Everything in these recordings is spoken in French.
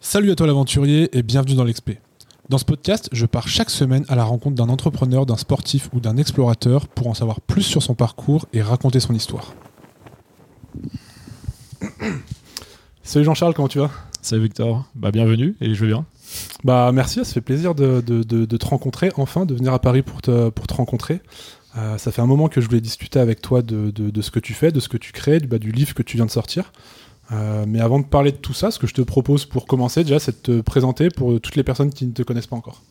Salut à toi l'aventurier et bienvenue dans l'Expé. Dans ce podcast, je pars chaque semaine à la rencontre d'un entrepreneur, d'un sportif ou d'un explorateur pour en savoir plus sur son parcours et raconter son histoire. Salut Jean-Charles, comment tu vas? Salut Victor, bah bienvenue et je vais bien. Bah merci, ça fait plaisir de, de- de- de te rencontrer, enfin, de venir à Paris pour te, pour te rencontrer. Euh, ça fait un moment que je voulais discuter avec toi de, de- de ce que tu fais, de ce que tu crées, du, bah, du livre que tu viens de sortir. Euh, mais avant de parler de tout ça, ce que je te propose pour commencer déjà, c'est de te présenter pour toutes les personnes qui ne te connaissent pas encore.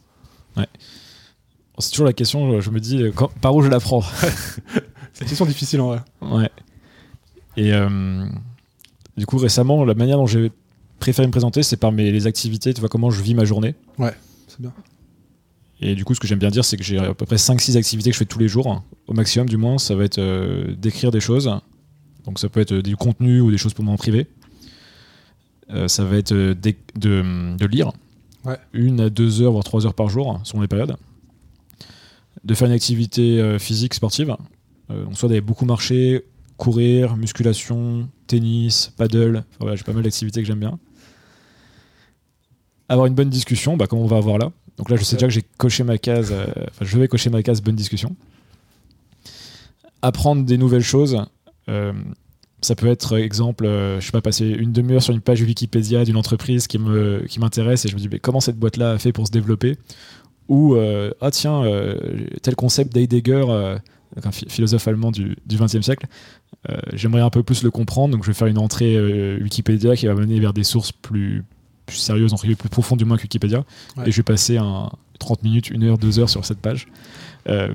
C'est toujours la question, je me dis, quand- par où je la prends? C'est une question difficile en vrai. Ouais. Et euh, du coup, récemment, la manière dont j'ai préféré me présenter, c'est par mes les activités, tu vois, comment je vis ma journée. C'est bien. Et du coup, ce que j'aime bien dire, c'est que j'ai à peu près 5-6 activités que je fais tous les jours, au maximum du moins. Ça va être euh, d'écrire des choses. Donc ça peut être du contenu ou des choses pour moi en privé. Euh, ça va être euh, de, de lire. Ouais. Une à deux heures, voire trois heures par jour, selon les périodes. De faire une activité euh, physique sportive. Euh, donc soit d'aller beaucoup marcher, courir, musculation, tennis, paddle. Enfin, voilà, j'ai pas mal d'activités que j'aime bien. Avoir une bonne discussion, bah, comme on va avoir là. Donc là, je sais déjà que j'ai coché ma case. euh, Enfin, je vais cocher ma case bonne discussion. Apprendre des nouvelles choses. euh, ça peut être, exemple, euh, je sais pas, passer une demi-heure sur une page Wikipédia d'une entreprise qui me qui m'intéresse et je me dis, mais comment cette boîte-là a fait pour se développer? Ou, euh, ah tiens, tel concept d'Heidegger, un phi- philosophe allemand du, du XXe siècle, j'aimerais un peu plus le comprendre, donc je vais faire une entrée Wikipédia qui va mener vers des sources plus, plus sérieuses, entre guillemets, plus profondes du moins que Wikipédia. Ouais. Et je vais passer un 30 minutes, 1 heure, 2 heures sur cette page. Euh,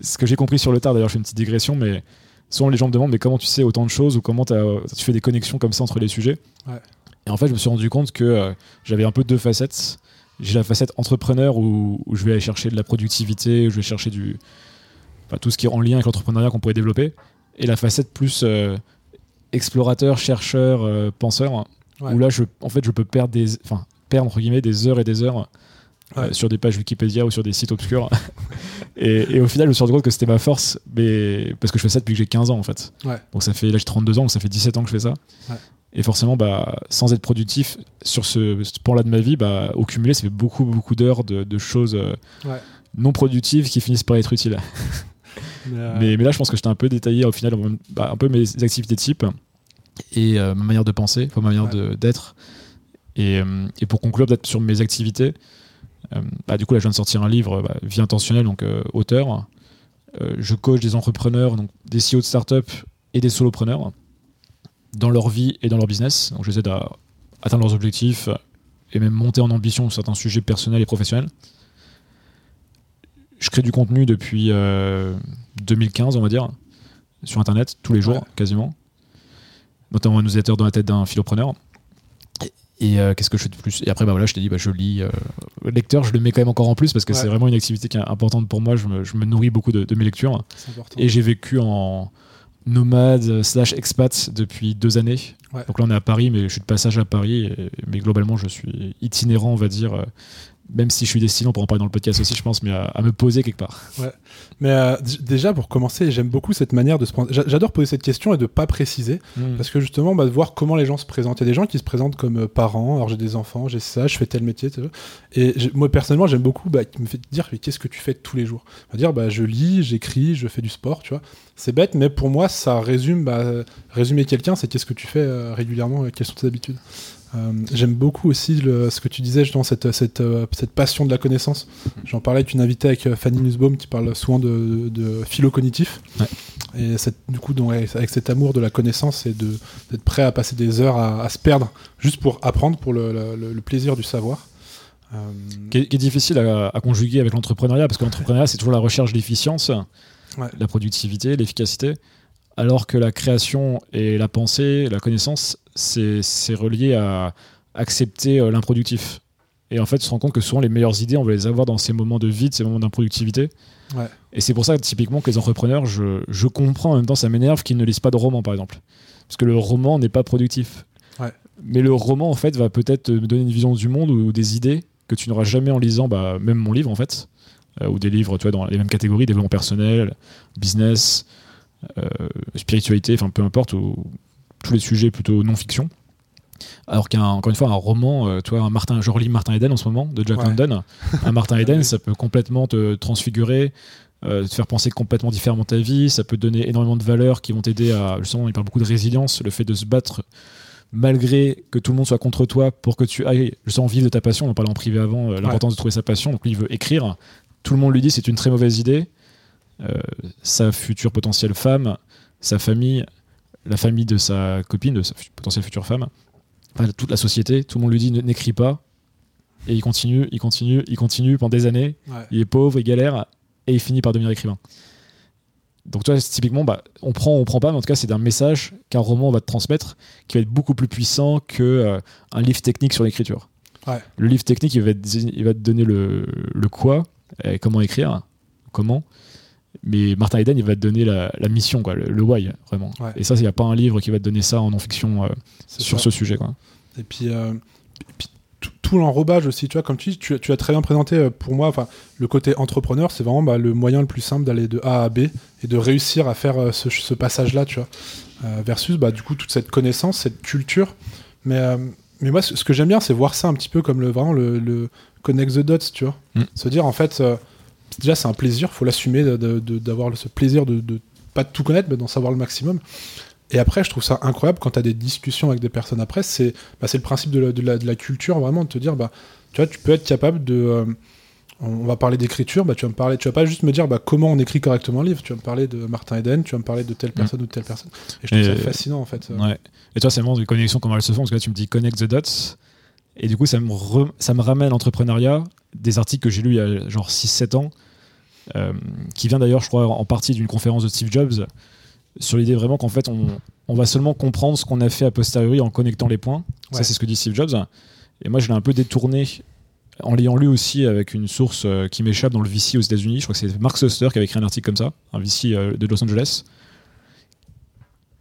ce que j'ai compris sur le tard, d'ailleurs, je fais une petite digression, mais souvent les gens me demandent mais comment tu sais autant de choses ou comment tu fais des connexions comme ça entre les sujets. Ouais. Et en fait, je me suis rendu compte que euh, j'avais un peu deux facettes. J'ai la facette entrepreneur où, où je vais aller chercher de la productivité, où je vais chercher du, enfin, tout ce qui est en lien avec l'entrepreneuriat qu'on pourrait développer. Et la facette plus euh, explorateur, chercheur, penseur, Ouais. où là, je, en fait, je peux perdre des, enfin, perdre entre guillemets des heures et des heures euh, sur des pages Wikipédia ou sur des sites obscurs. et, et au final, je me suis rendu compte que c'était ma force, mais parce que je fais ça depuis que j'ai 15 ans en fait. Ouais. Donc ça fait là j'ai 32 ans, donc ça fait 17 ans que je fais ça. Et forcément, bah, sans être productif sur ce, ce point-là de ma vie, bah, au cumulé, ça fait beaucoup, beaucoup d'heures de, de choses euh, non productives qui finissent par être utiles. Mais, euh, Mais, mais là, je pense que j'étais un peu détaillé au final, bah, un peu mes activités type et euh, ma manière de penser, enfin, ma manière Ouais. d'être. Et, euh, et pour conclure, peut-être sur mes activités, euh, bah, du coup, là, je viens de sortir un livre, bah, Vie intentionnelle, donc auteur. Je coach des entrepreneurs, donc des CEO de start-up et des solopreneurs dans leur vie et dans leur business. Donc, je les aide à atteindre leurs objectifs et même monter en ambition sur certains sujets personnels et professionnels. Je crée du contenu depuis euh, 2015, on va dire, sur Internet, tous les jours, Ouais. quasiment. Notamment un newsletter dans la tête d'un philopreneur. Et, euh, qu'est-ce que je fais de plus? Et après, bah voilà, je t'ai dit, bah, je lis. euh, le lecteur, je le mets quand même encore en plus parce que Ouais. c'est vraiment une activité qui est importante pour moi. Je me, je me nourris beaucoup de, de mes lectures. Et j'ai vécu en nomade slash expat depuis deux années. Ouais. Donc là, on est à Paris, mais je suis de passage à Paris. et- mais globalement, je suis itinérant, on va dire. Même si je suis destiné, on pourra en parler dans le podcast aussi, je pense, mais à, à me poser quelque part. Mais euh, déjà, pour commencer, j'aime beaucoup cette manière de se prendre. j'a- J'adore poser cette question et de pas préciser. Parce que justement, bah, de voir comment les gens se présentent. Il y a des gens qui se présentent comme euh, parents. Alors j'ai des enfants, j'ai ça, je fais tel métier. tel- Et moi personnellement, j'aime beaucoup bah, me fait dire mais qu'est-ce que tu fais tous les jours? Va dire bah, je lis, j'écris, je fais du sport, tu vois. C'est bête, mais pour moi, ça résume. Bah, euh, résumer quelqu'un, c'est qu'est-ce que tu fais euh, régulièrement, et quelles sont tes habitudes. Euh, j'aime beaucoup aussi le- ce que tu disais justement cette, cette, euh, cette passion de la connaissance. J'en parlais avec une invitée avec euh, Fanny Nussbaum qui parle souvent de, de philo cognitif. Ouais. Et cette- du coup, donc, avec cet amour de la connaissance et d'être prêt à passer des heures à, à se perdre juste pour apprendre, pour le, le- le- le plaisir du savoir. Euh, Qui est, qui est difficile à, à conjuguer avec l'entrepreneuriat, parce que l'entrepreneuriat, c'est toujours la recherche de l'efficience, Ouais. la productivité, l'efficacité, alors que la création et la pensée, la connaissance, c'est relié à accepter euh, l'improductif. Et en fait, on se rend compte que souvent, les meilleures idées, on va les avoir dans ces moments de vide, ces moments d'improductivité. Ouais. Et c'est pour ça, typiquement, que les entrepreneurs, je, je comprends en même temps, ça m'énerve qu'ils ne lisent pas de roman, par exemple. Parce que le roman n'est pas productif. Ouais. Mais le roman, en fait, va peut-être me donner une vision du monde ou des idées que tu n'auras jamais en lisant, bah, même mon livre, en fait, euh, ou des livres, tu vois, dans les mêmes catégories, développement personnel, business, spiritualité, enfin, peu importe, ou tous les sujets plutôt non-fiction. Alors qu'un encore une fois un roman, euh, toi, un Martin, je relis Martin Eden en ce moment de Jack London. un Martin Eden, ça peut complètement te transfigurer, euh, te faire penser complètement différemment ta vie. Ça peut te donner énormément de valeurs qui vont t'aider à justement. Il parle beaucoup de résilience, le fait de se battre malgré que tout le monde soit contre toi pour que tu ailles justement vivre de ta passion. On en parlait en privé avant, euh, l'importance de trouver sa passion. Donc lui, il veut écrire. Tout le monde lui dit c'est une très mauvaise idée. Sa future potentielle femme, sa famille, la famille de sa copine, de sa potentielle future femme, toute la société, tout le monde lui dit n'écris pas. Et il continue, il continue, il continue pendant des années. Il est pauvre, il galère, et il finit par devenir écrivain. Donc toi, typiquement, bah, on prend, on prend pas, mais en tout cas, c'est un message qu'un roman va te transmettre qui va être beaucoup plus puissant que euh, un livre technique sur l'écriture. Le livre technique, il va, te, il va te donner le, le quoi, comment écrire, comment. Mais Martin Eden, il va te donner la, mission, quoi, le, why, vraiment. Et ça, il n'y a pas un livre qui va te donner ça en non-fiction euh, sur ce sujet. Quoi. Et puis, euh, tout, l'enrobage aussi, tu vois, comme tu dis, tu, as très bien présenté euh, pour moi, enfin, le côté entrepreneur, c'est vraiment bah, le moyen le plus simple d'aller de A à B et de réussir à faire ce, passage-là, tu vois. versus, bah, du coup, toute cette connaissance, cette culture. Mais, mais moi, ce, que j'aime bien, c'est voir ça un petit peu comme le, vraiment le, connect the dots, tu vois. Mm. Se dire, en fait déjà c'est un plaisir, faut l'assumer d'avoir ce plaisir de, de, pas de tout connaître, mais d'en savoir le maximum. Et après, je trouve ça incroyable quand tu as des discussions avec des personnes après, c'est bah, le principe de la, de la, culture, vraiment, de te dire, bah, tu vois, tu peux être capable de. Euh, on va parler d'écriture, bah, tu vas me parler, tu vas pas juste me dire bah, comment on écrit correctement un livre, tu vas me parler de Martin Eden, tu vas me parler de telle mm. personne ou de telle personne. Et je trouve ça fascinant en fait. Ouais. Et toi, c'est vraiment des connexions, comment elles se font, parce que là, tu me dis connect the dots. Et du coup, ça me, ça me ramène l'entrepreneuriat, des articles que j'ai lus il y a genre 6-7 ans, euh, qui vient d'ailleurs, je crois, en partie d'une conférence de Steve Jobs, sur l'idée vraiment qu'en fait, on, va seulement comprendre ce qu'on a fait a posteriori en connectant les points. Ça, c'est ce que dit Steve Jobs. Et moi, je l'ai un peu détourné en l'ayant lu aussi avec une source euh, qui m'échappe dans le VC aux États-Unis. Je crois que c'est Mark Suster qui avait écrit un article comme ça, un VC euh, de Los Angeles,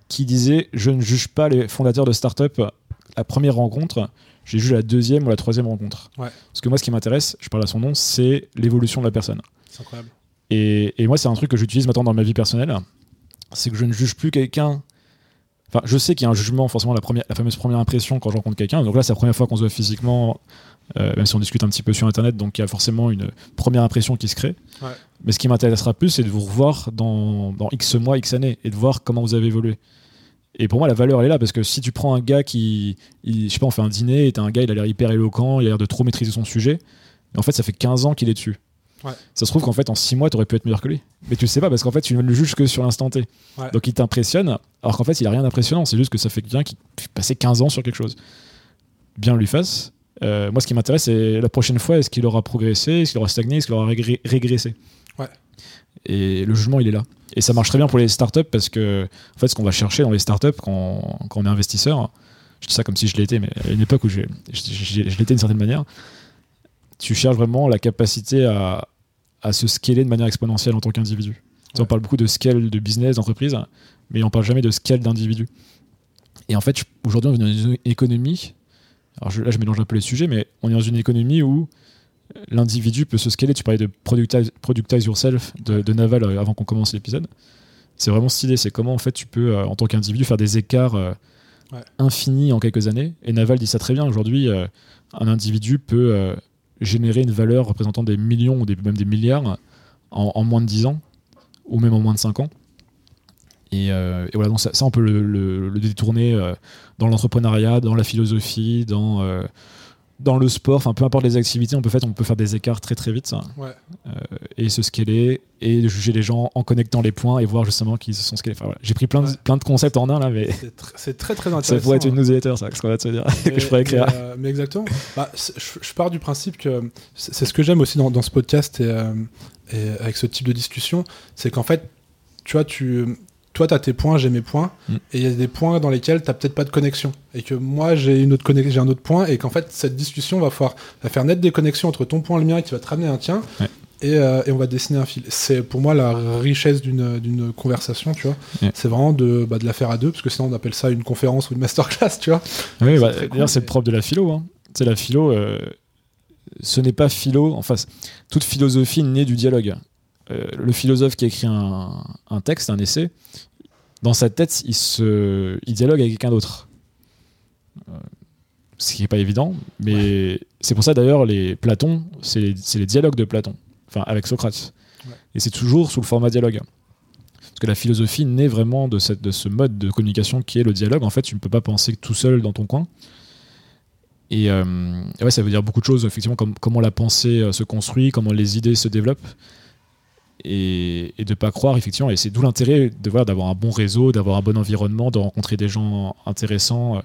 qui disait Je ne juge pas les fondateurs de start-up à première rencontre, j'ai jugé la deuxième ou la troisième rencontre. Parce que moi, ce qui m'intéresse, je parle à son nom, c'est l'évolution de la personne. C'est incroyable. Et, moi, c'est un truc que j'utilise maintenant dans ma vie personnelle. C'est que je ne juge plus quelqu'un. Enfin, je sais qu'il y a un jugement, forcément, la, première, la fameuse première impression quand je rencontre quelqu'un. Donc là, c'est la première fois qu'on se voit physiquement, euh, même si on discute un petit peu sur Internet. Donc il y a forcément une première impression qui se crée. Mais ce qui m'intéressera plus, c'est de vous revoir dans, dans X mois, X années et de voir comment vous avez évolué. Et pour moi, la valeur, elle est là parce que si tu prends un gars qui, je sais pas, on fait un dîner et t'as un gars, il a l'air hyper éloquent, il a l'air de trop maîtriser son sujet. En fait, ça fait 15 ans qu'il est dessus. Ça se trouve qu'en fait, en 6 mois, tu aurais pu être meilleur que lui. Mais tu le sais pas parce qu'en fait, tu ne le juges que sur l'instant T. Donc il t'impressionne, alors qu'en fait, il a rien d'impressionnant. C'est juste que ça fait quelqu'un qui passé 15 ans sur quelque chose. Bien lui fasse. Euh, moi, ce qui m'intéresse, c'est la prochaine fois, est-ce qu'il aura progressé, est-ce qu'il aura stagné, est-ce qu'il aura régressé? Ouais. Et le jugement, il est là. Et ça marche très bien pour les startups parce que, en fait, ce qu'on va chercher dans les startups quand, quand on est investisseur, je dis ça comme si je l'étais, mais à une époque où je, je l'étais d'une certaine manière, tu cherches vraiment la capacité à, à se scaler de manière exponentielle en tant qu'individu. On parle beaucoup de scale de business, d'entreprise, mais on parle jamais de scale d'individu. Et en fait, aujourd'hui, on est dans une économie. Alors là, je mélange un peu les sujets, mais on est dans une économie où l'individu peut se scaler. Tu parlais de productize, yourself de, Naval euh, avant qu'on commence l'épisode. C'est vraiment idée. C'est comment, en fait, tu peux, euh, en tant qu'individu, faire des écarts euh, infinis en quelques années. Et Naval dit ça très bien. Aujourd'hui, un individu peut générer une valeur représentant des millions ou des, même des milliards en, moins de 10 ans ou même en moins de 5 ans. Et, voilà, donc ça, on peut le, détourner dans l'entrepreneuriat, dans la philosophie, dans dans le sport, enfin peu importe les activités, on peut, faire, on peut faire des écarts très très vite. Ouais. Euh, et se scaler et juger les gens en connectant les points et voir justement qu'ils se sont scalés. Enfin, voilà. J'ai pris plein de, plein de concepts en un là, mais c'est très très intéressant. Ça pourrait être une newsletter, ça, ce qu'on va te dire, que je pourrais écrire. Mais, euh, mais exactement. Bah, je, pars du principe que c'est ce que j'aime aussi dans, dans, ce podcast et, euh, et, avec ce type de discussion, c'est qu'en fait, tu vois, tu toi, tu as tes points, j'ai mes points, mm. et il y a des points dans lesquels tu peut-être pas de connexion. Et que moi, j'ai une autre j'ai un autre point, et qu'en fait, cette discussion va, faire naître des connexions entre ton point et le mien qui va te ramener un tien. Euh, et, on va dessiner un fil. C'est pour moi la richesse d'une conversation, tu vois. C'est vraiment de, bah, de la faire à deux, parce que sinon on appelle ça une conférence ou une masterclass, tu vois. Oui, bah, d'ailleurs, c'est le propre de la philo. Hein. C'est la philo. Euh, ce n'est pas philo. En face, toute philosophie naît du dialogue. Euh, le philosophe qui écrit un, texte, un essai, dans sa tête, il, se, il dialogue avec quelqu'un d'autre. Euh, ce qui n'est pas évident, mais c'est pour ça d'ailleurs, les Platon, c'est les, les, dialogues de Platon, enfin avec Socrate. Et c'est toujours sous le format dialogue. Parce que la philosophie naît vraiment de, cette, de ce mode de communication qui est le dialogue. En fait, tu ne peux pas penser tout seul dans ton coin. Et, euh, ouais, ça veut dire beaucoup de choses, effectivement, comme, comment la pensée se construit, comment les idées se développent. Et, et de pas croire, effectivement, et c'est d'où l'intérêt de voir d'avoir un bon réseau, d'avoir un bon environnement, de rencontrer des gens intéressants, euh,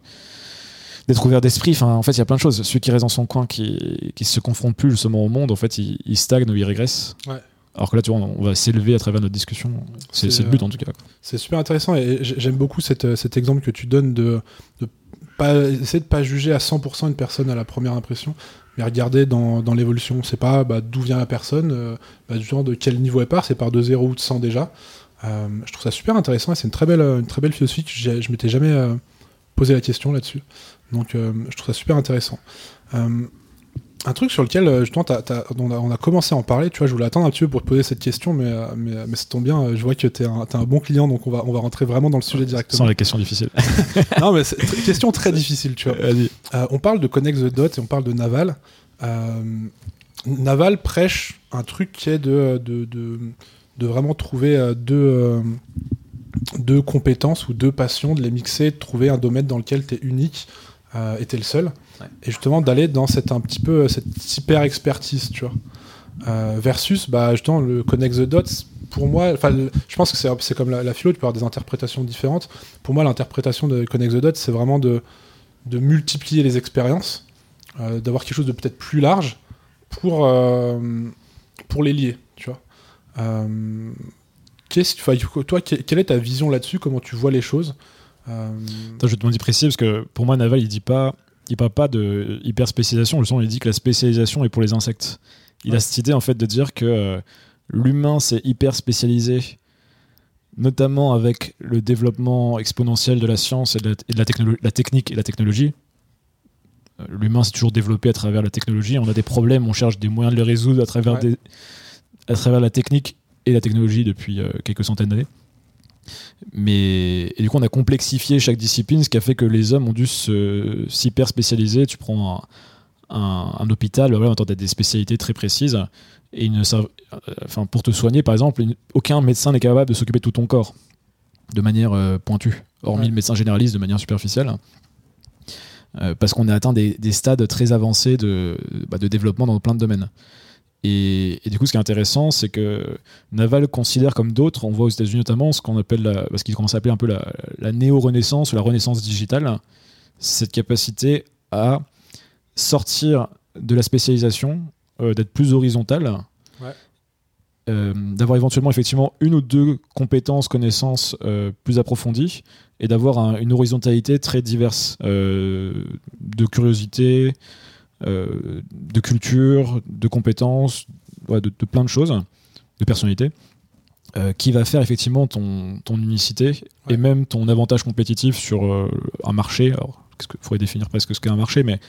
d'être ouvert d'esprit. Enfin, en fait, il y a plein de choses. Celui qui reste dans son coin, qui, qui se confronte plus justement au monde, en fait, il, il stagne ou il régresse. Ouais. Alors que là, tu vois, on va s'élever à travers notre discussion. C'est le but, en tout cas. C'est super intéressant et j'aime beaucoup cet, cet, exemple que tu donnes de, de pas, essayer de pas juger à 100% une personne à la première impression, mais regarder dans, dans l'évolution. C'est pas bah, d'où vient la personne, euh, bah, du genre de quel niveau elle part, c'est par de 0 ou de 100 déjà. Euh, je trouve ça super intéressant et c'est une très belle, une très belle philosophie je m'étais jamais euh, posé la question là-dessus. Donc je trouve ça super intéressant. Euh, un truc sur lequel euh, justement on, a, commencé à en parler, tu vois, je voulais attendre un petit peu pour te poser cette question, mais, euh, mais, mais ça tombe bien, je vois que tu es, un bon client, donc on va, on va rentrer vraiment dans le sujet directement. Sans les questions difficiles. non, mais c'est une question très difficile, tu vois. Euh, on parle de Connect the Dot et on parle de Naval. Naval prêche un truc qui est de, de, de, de vraiment trouver deux, deux compétences ou deux passions, de les mixer, de trouver un domaine dans lequel tu es unique et tu es le seul et justement d'aller dans cette un petit peu cette hyper expertise, tu vois. Euh, versus bah justement le connect the dots pour moi je pense que c'est comme la, philo tu peux avoir des interprétations différentes. Pour moi l'interprétation de connect the dots c'est vraiment de de multiplier les expériences euh, d'avoir quelque chose de peut-être plus large pour euh, pour les lier tu vois. Qu'est-ce toi quelle est ta vision là-dessus? Comment tu vois les choses? Je vais te demander précis parce que pour moi Naval il dit pas il parle pas de hyper spécialisation, le son il dit que la spécialisation est pour les insectes. Il a cette idée en fait de dire que euh, l'humain s'est hyper spécialisé, notamment avec le développement exponentiel de la science et de la, la technique et la technologie. Euh, l'humain s'est toujours développé à travers la technologie. On a des problèmes, on cherche des moyens de les résoudre à travers, des, à travers la technique et la technologie depuis euh, quelques centaines d'années. Mais et du coup, on a complexifié chaque discipline, ce qui a fait que les hommes ont dû s'hyper spécialiser. Tu prends un, un, hôpital, voilà, on a des spécialités très précises. Et une, euh, enfin, pour te soigner, par exemple, aucun médecin n'est capable de s'occuper de tout ton corps de manière euh, pointue, hormis le médecin généraliste de manière superficielle. Euh, parce qu'on a atteint des, des, stades très avancés de, bah, de développement dans plein de domaines. Et, du coup, ce qui est intéressant, c'est que Naval considère comme d'autres, on voit aux États-Unis notamment, ce qu'on appelle, la, ce qu'ils commencent à appeler un peu la, néo-renaissance ou la renaissance digitale, cette capacité à sortir de la spécialisation, euh, d'être plus horizontal, euh, d'avoir éventuellement effectivement une ou deux compétences, connaissances euh, plus approfondies, et d'avoir une horizontalité très diverse de curiosité, de culture, de compétences, de, plein de choses, de personnalité. Euh, qui va faire effectivement ton, ton unicité et même ton avantage compétitif sur euh, un marché. Alors, il faudrait définir presque ce qu'est un marché, mais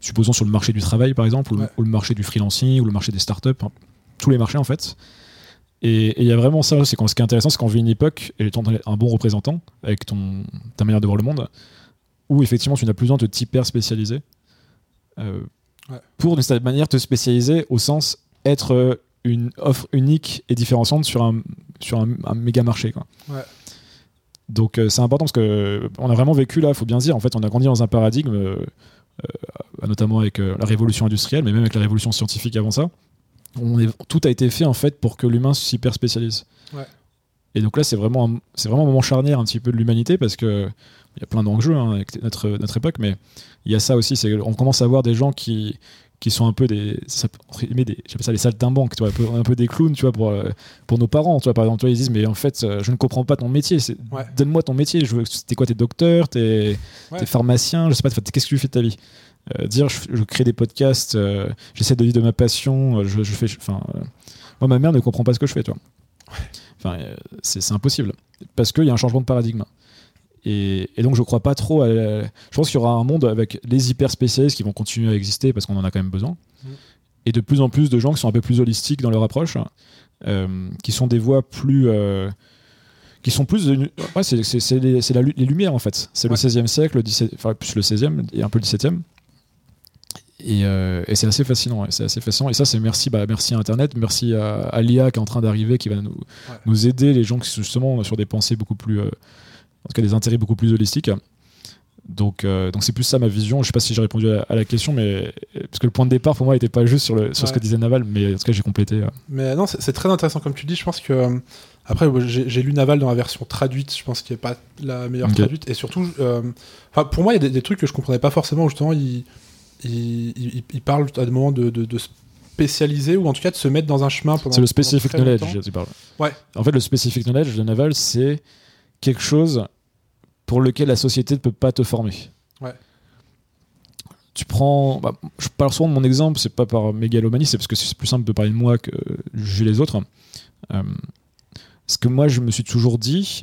supposons sur le marché du travail par exemple, ou, le, marché du freelancing, ou le marché des startups, hein, tous les marchés en fait. Et il y a vraiment ça, c'est ce qui est intéressant, c'est qu'on vit une époque, et étant un bon représentant, avec ton, ta manière de voir le monde, où effectivement tu n'as plus besoin de t'hyper spécialiser. Euh, pour d'une certaine manière te spécialiser au sens être euh, une offre unique et différenciante sur un, sur un, méga marché. Quoi. Donc euh, c'est important parce que on a vraiment vécu là, il faut bien dire, en fait on a grandi dans un paradigme, notamment avec la révolution industrielle, mais même avec la révolution scientifique avant ça. On est, tout a été fait en fait pour que l'humain s'hyper spécialise. Et donc là c'est vraiment, c'est vraiment un moment charnière un petit peu de l'humanité parce que il y a plein d'enjeux hein, avec notre, notre époque, mais il y a ça aussi, c'est on commence à voir des gens qui, qui sont un peu des, des j'appelle ça les saltimbanques, tu vois, un peu, un peu des clowns, tu vois, pour, euh, pour nos parents, tu vois, par exemple, ils disent, mais en fait, euh, je ne comprends pas ton métier, donne-moi ton métier, je veux, t'es quoi, t'es docteur, t'es, es pharmacien, je sais pas, qu'est-ce que tu fais de ta vie? Euh, Dire, je, crée des podcasts, j'essaie de vivre de ma passion, je, je fais, enfin, moi, ma mère ne comprend pas ce que je fais, tu vois. Enfin, c'est impossible, parce qu'il y a un changement de paradigme. Et, donc je crois pas trop. À, je pense qu'il y aura un monde avec les hyper spécialistes qui vont continuer à exister parce qu'on en a quand même besoin. Mm. Et de plus en plus de gens qui sont un peu plus holistiques dans leur approche, euh, qui sont des voies plus, euh, qui sont plus. De, ouais, c'est les, les, Lumières en fait. C'est le 16e siècle, le 17, enfin plus le 16e et un peu le 17e. Et, euh, et c'est assez fascinant, c'est assez fascinant. Et ça, c'est merci, bah, merci à Internet, merci à, à l'IA qui est en train d'arriver, qui va nous, nous aider, les gens qui sont justement sur des pensées beaucoup plus, en tout cas des intérêts beaucoup plus holistiques. Donc, euh, donc c'est plus ça ma vision. Je sais pas si j'ai répondu à, la question, mais parce que le point de départ pour moi n'était pas juste sur, le, sur ce que disait Naval, mais en tout cas j'ai complété. Mais non, c'est très intéressant comme tu dis. Je pense que après, j'ai lu Naval dans la version traduite, je pense qu'il n'est pas la meilleure traduite. Et surtout, euh, pour moi, il y a des, trucs que je comprenais pas forcément. Justement, il, il, il, parle à des moments de, de, spécialiser ou en tout cas de se mettre dans un chemin. C'est le specific knowledge, tu parles. Ouais. En fait, le specific knowledge de Naval, c'est quelque chose pour lequel la société ne peut pas te former. Ouais. Tu prends. Bah, je parle souvent de mon exemple, c'est pas par mégalomanie, c'est parce que c'est plus simple de parler de moi que juger les autres. Euh, ce que moi, je me suis toujours dit,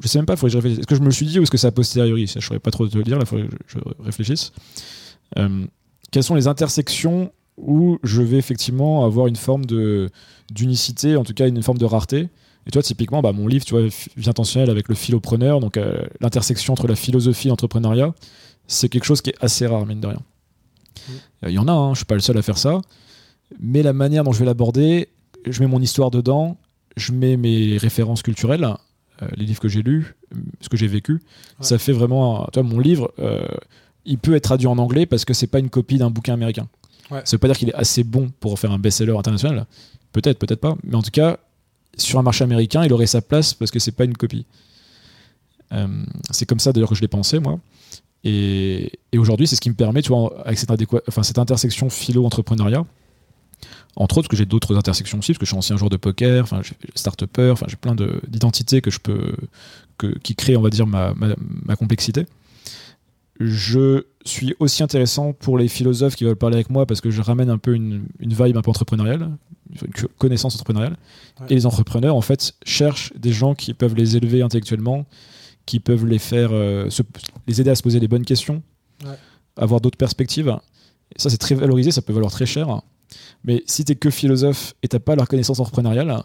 je sais même pas, faudrait que je réfléchisse. Est-ce que je me le suis dit ou est-ce que c'est a posteriori? Je ne saurais pas trop te le dire, là, il faudrait que je, réfléchisse. Euh, quelles sont les intersections où je vais effectivement avoir une forme de d'unicité, en tout cas une forme de rareté? Et toi, typiquement, bah, mon livre, tu vois, vie intentionnelle avec le philopreneur, donc euh, l'intersection entre la philosophie et l'entrepreneuriat, c'est quelque chose qui est assez rare, mine de rien. Mmh. Il y en a, hein, je suis pas le seul à faire ça, mais la manière dont je vais l'aborder, je mets mon histoire dedans, je mets mes références culturelles, euh, les livres que j'ai lus, ce que j'ai vécu. Ça fait vraiment. Toi, mon livre, euh, il peut être traduit en anglais parce que c'est pas une copie d'un bouquin américain. Ça veut pas dire qu'il est assez bon pour faire un best-seller international. Peut-être, peut-être pas. Mais en tout cas, sur un marché américain, il aurait sa place parce que c'est pas une copie. Euh, c'est comme ça d'ailleurs que je l'ai pensé, moi. Et, aujourd'hui, c'est ce qui me permet, tu vois, avec cette, intersection philo-entrepreneuriat, entre autres, que j'ai d'autres intersections aussi, parce que je suis ancien joueur de poker, enfin, start-upper, enfin, j'ai plein d'identités que je peux, que, qui créent, on va dire, ma, ma, complexité. Je suis aussi intéressant pour les philosophes qui veulent parler avec moi parce que je ramène un peu une, une vibe un peu entrepreneuriale, une connaissance entrepreneuriale. Et les entrepreneurs, en fait, cherchent des gens qui peuvent les élever intellectuellement, qui peuvent les faire, euh, les aider à se poser les bonnes questions, avoir d'autres perspectives. Et ça, c'est très valorisé, ça peut valoir très cher. Mais si t'es que philosophe et t'as pas la reconnaissance entrepreneuriale,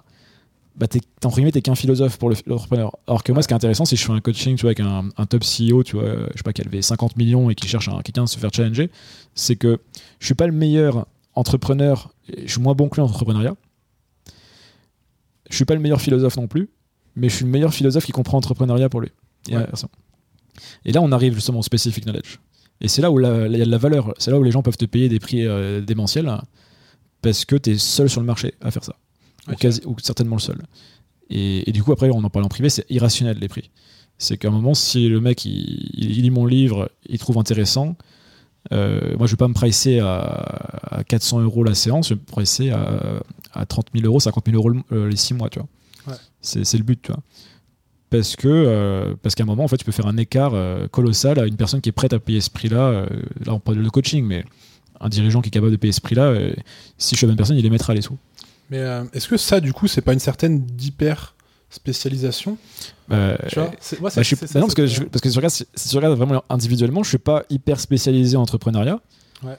bah t'es, entre t'es qu'un philosophe pour l'entrepreneur. Alors que moi, ce qui est intéressant, si je fais un coaching, tu vois, avec un, top CEO, tu vois, je sais pas, qui a levé 50 millions et qui cherche un, quelqu'un à se faire challenger, c'est que je suis pas le meilleur entrepreneur, je suis moins bon que lui en entrepreneuriat. Je suis pas le meilleur philosophe non plus, mais je suis le meilleur philosophe qui comprend l'entrepreneuriat pour lui. Et là, on arrive justement au specific knowledge. Et c'est là où il y a de la valeur. C'est là où les gens peuvent te payer des prix euh, démentiels parce que tu es seul sur le marché à faire ça. Ou, certainement le seul. Et, du coup, après, on en parle en privé, c'est irrationnel les prix. C'est qu'à un moment, si le mec il, lit mon livre, il trouve intéressant, euh, moi je vais pas me pricer à, 400 euros la séance, je vais me pricer à, à 30 000 euros, 50 000 euros euh, les 6 mois, tu vois. C'est le but, tu vois. Parce que euh, parce qu'à un moment en fait tu peux faire un écart euh, colossal à une personne qui est prête à payer ce prix là là on parle de coaching mais un dirigeant qui est capable de payer ce prix là si je suis la bonne personne il les mettra les sous. Mais est-ce que ça du coup c'est pas une certaine d'hyper spécialisation tu vois moi, bah, je non, parce que, je, parce que si tu, regardes, vraiment individuellement je suis pas hyper spécialisé en entrepreneuriat ouais.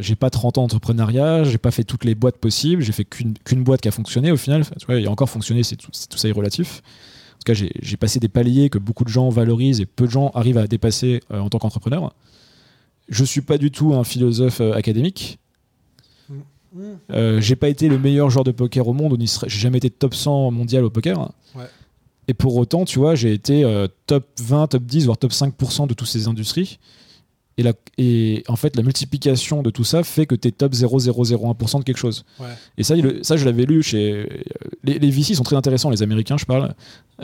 j'ai pas 30 ans d'entrepreneuriat, j'ai pas fait toutes les boîtes possibles, j'ai fait qu'une boîte qui a fonctionné au final. Tu vois, il a encore fonctionné, c'est tout, tout, ça est relatif. En tout cas, j'ai passé des paliers que beaucoup de gens valorisent et peu de gens arrivent à dépasser euh, en tant qu'entrepreneur. Je suis pas du tout un philosophe euh, académique. Euh, j'ai pas été le meilleur joueur de poker au monde, j'ai jamais été top 100 mondial au poker. Et pour autant, tu vois, j'ai été top 20, top 10, voire top 5% de toutes ces industries. Et, et, en fait, la multiplication de tout ça fait que tu es top 0,001% de quelque chose. Et ça, ça je l'avais lu chez. Les, les VC sont très intéressants, les Américains, je parle.